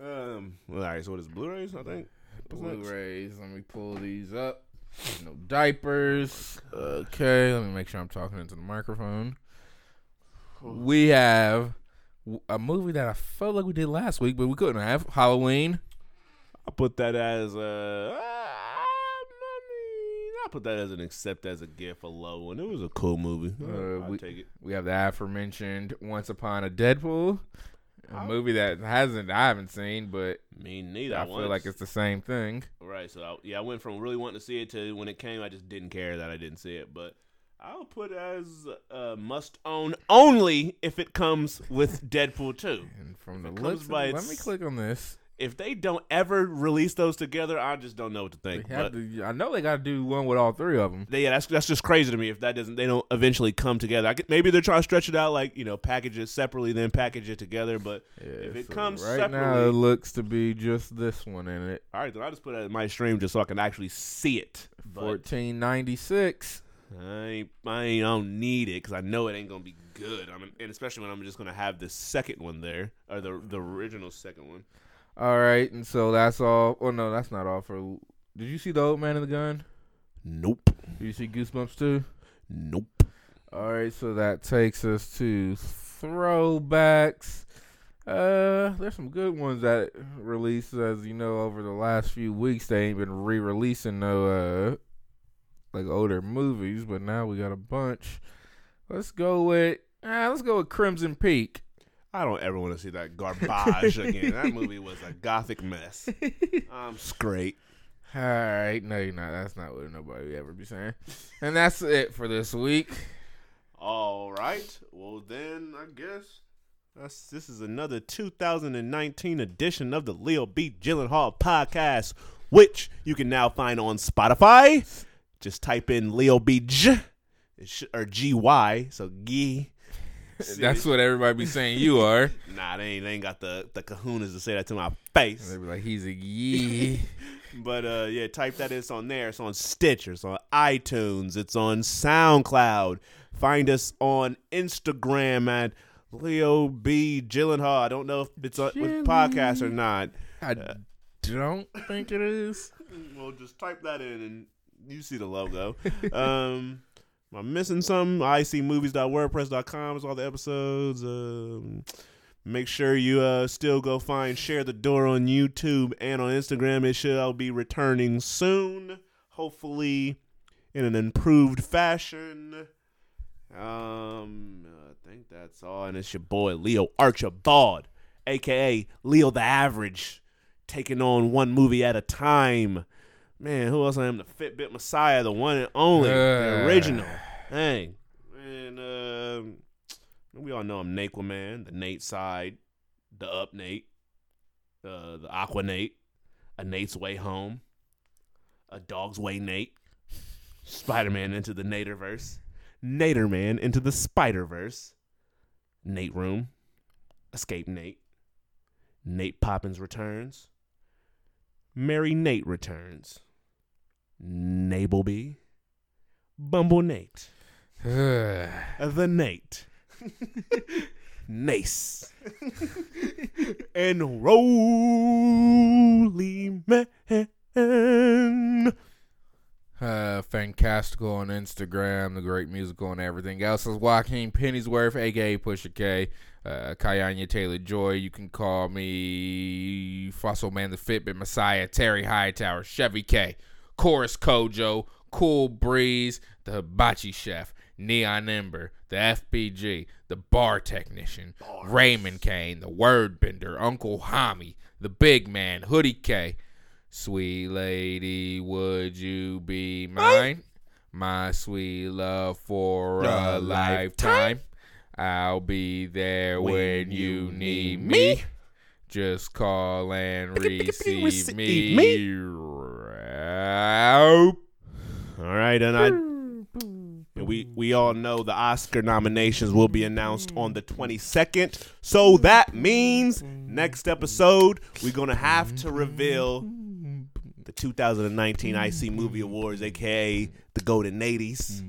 [SPEAKER 4] Um, well, all right, so what is Blu-rays, I think?
[SPEAKER 3] Blu-rays. Let me pull these up. No diapers. Okay, let me make sure I'm talking into the microphone. We have a movie that I felt like we did last week, but we couldn't have Halloween.
[SPEAKER 4] I put that as a. I mean, I put that as an accept as a gift, a low one. It was a cool movie.
[SPEAKER 3] Uh, we-
[SPEAKER 4] take it.
[SPEAKER 3] We have the aforementioned Once Upon a Deadpool, A movie that hasn't I haven't seen, but
[SPEAKER 4] Me neither.
[SPEAKER 3] I feel like it's the same thing.
[SPEAKER 4] right. So I, yeah, I went from really wanting to see it to when it came, I just didn't care that I didn't see it. But I'll put as uh, must own only if it comes with Deadpool two.
[SPEAKER 3] And from the looks,
[SPEAKER 4] comes
[SPEAKER 3] of
[SPEAKER 4] by
[SPEAKER 3] let me click on this.
[SPEAKER 4] If they don't ever release those together, I just don't know what to think.
[SPEAKER 3] To, I know they got to do one with all three of them.
[SPEAKER 4] they, yeah, that's that's just crazy to me. If that doesn't, they don't eventually come together. I could, maybe they're trying to stretch it out, like you know, package it separately, then package it together. But if it comes
[SPEAKER 3] right now, it looks to be just this one in it.
[SPEAKER 4] all right, then I will just put it in my stream just so I can actually see it.
[SPEAKER 3] Fourteen ninety six.
[SPEAKER 4] I ain't, I ain't, I don't need it because I know it ain't gonna be good. I mean, and especially when I'm just gonna have the second one there or the the original second one.
[SPEAKER 3] All right, and so that's all. Oh no, that's not all for. Did you see the old man in the gun?
[SPEAKER 4] Nope,
[SPEAKER 3] Did you see Goosebumps too?
[SPEAKER 4] nope.
[SPEAKER 3] All right, so that takes us to throwbacks. Uh, there's some good ones that released, as you know, over the last few weeks. They ain't been re-releasing no uh like older movies, but now we got a bunch. Let's go with ah, let's go with Crimson Peak.
[SPEAKER 4] I don't ever want to see that garbage again. That movie was a gothic mess. I'm straight.
[SPEAKER 3] All right, no, you're not. That's not what nobody would ever be saying. And that's it for this week.
[SPEAKER 4] All right. Well, then I guess that's this is another 2019 edition of the Leo B. Gyllenhaal podcast, which you can now find on Spotify. Just type in Leo B. Sh- or G Y. So G.
[SPEAKER 3] That's what everybody be saying you are.
[SPEAKER 4] Nah, they ain't, they ain't got the the kahunas to say that to my face.
[SPEAKER 3] They be like, he's a yee.
[SPEAKER 4] But uh, yeah, type that. It's on there. It's on Stitcher. It's on iTunes. It's on SoundCloud. Find us on Instagram at Leo B Gyllenhaal. I don't know if it's on, with podcast or not.
[SPEAKER 3] I don't think it is.
[SPEAKER 4] Well, just type that in and you see the logo. um, am I missing something? icmovies.wordpress.com is all the episodes. Um, make sure you uh, still go find Share the Door on YouTube and on Instagram. It shall be returning soon, hopefully in an improved fashion. Um, I think that's all. And it's your boy Leo Archibald, aka Leo the Average, taking on one movie at a time. Man, who else I am? The Fitbit Messiah, the one and only, the
[SPEAKER 3] Uh.
[SPEAKER 4] original. Dang. And um, we all know I'm Naquaman, the Nate side, the Up Nate, uh, the Aqua Nate, a Nate's Way Home, a Dog's Way Nate, Spider Man into the Naderverse, Nader Man into the Spider Verse, Nate Room, Escape Nate, Nate Poppins returns, Mary Nate returns, Nableby, Bumble Nate, the Nate, Nace, and Roly Man.
[SPEAKER 3] uh, fantastical on Instagram, the great musical and everything else. Is Joaquin Pennyworth, aka Pusha K, uh, Kayanya Taylor Joy. You can call me Fossil Man, the Fitbit Messiah, Terry Hightower, Chevy K, Chorus Kojo, Cool Breeze, the Hibachi Chef, Neon Ember, the FBG, the Bar Technician, Raymond Kane, the Word Bender, Uncle Hami, the Big Man, Hoodie K. Sweet lady, would you be mine? My sweet love for
[SPEAKER 4] A
[SPEAKER 3] a lifetime. I'll be there when you need me. Just call and receive
[SPEAKER 4] receive
[SPEAKER 3] me.
[SPEAKER 4] me.
[SPEAKER 3] Raup.
[SPEAKER 4] All right, and I. and We we all know the Oscar nominations will be announced on the 22nd. So that means next episode we're going to have to reveal the 2019 IC Movie Awards aka the Golden 80s,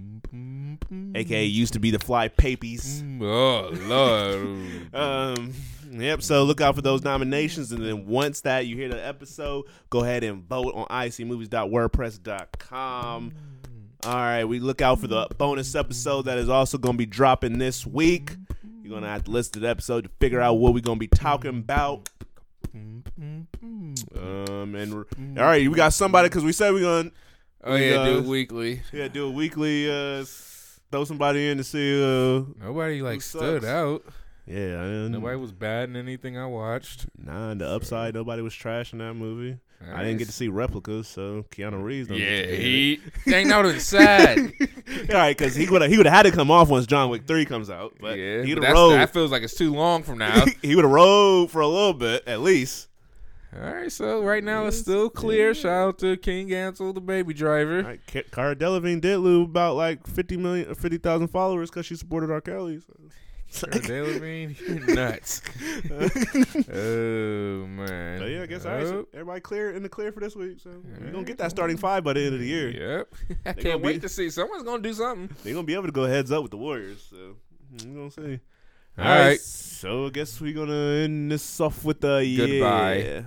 [SPEAKER 4] aka used to be the Fly Papies.
[SPEAKER 3] Oh, Lord.
[SPEAKER 4] Um, yep. So look out for those nominations, and then once that you hear the episode, go ahead and vote on icmovies.wordpress.com. All right, we look out for the bonus episode that is also going to be dropping this week. You're gonna have to listen to the episode to figure out what we're gonna be talking about. Um, and all right, we got somebody because we said we're gonna
[SPEAKER 3] Oh, yeah, do it weekly.
[SPEAKER 4] yeah do a weekly uh throw somebody in to see uh
[SPEAKER 3] Nobody, like, stood out.
[SPEAKER 4] Yeah, and
[SPEAKER 3] Nobody was bad in anything I watched.
[SPEAKER 4] Nah, the upside, nobody was trash in that movie. I didn't get to see replicas, so Keanu Reeves. Don't
[SPEAKER 3] Yeah, he. Dang, that would have been sad.
[SPEAKER 4] All right, because he would he would have had to come off once John Wick three comes out, but
[SPEAKER 3] yeah,
[SPEAKER 4] he'd have
[SPEAKER 3] that's-
[SPEAKER 4] rode.
[SPEAKER 3] that feels like it's too long from now.
[SPEAKER 4] he would have rode for a little bit at least.
[SPEAKER 3] All right, so right now it's still clear. Shout out to King Ansel, the baby driver.
[SPEAKER 4] All right, Ca- Cara Delevingne did lose about like fifty million, fifty thousand followers because she supported R. Kelly. So.
[SPEAKER 3] Cara Delevingne, you're nuts. oh man.
[SPEAKER 4] So yeah, I guess all right. So
[SPEAKER 3] Oh,
[SPEAKER 4] everybody clear in the clear for this week. So you're gonna get that starting five by the end of the year.
[SPEAKER 3] Yep. I
[SPEAKER 4] They
[SPEAKER 3] can't wait
[SPEAKER 4] be-
[SPEAKER 3] to see. Someone's gonna do something.
[SPEAKER 4] They're gonna be able to go heads up with the Warriors. So we're gonna see.
[SPEAKER 3] All right.
[SPEAKER 4] So I guess we're gonna end this off with a
[SPEAKER 3] Goodbye.
[SPEAKER 4] yeah.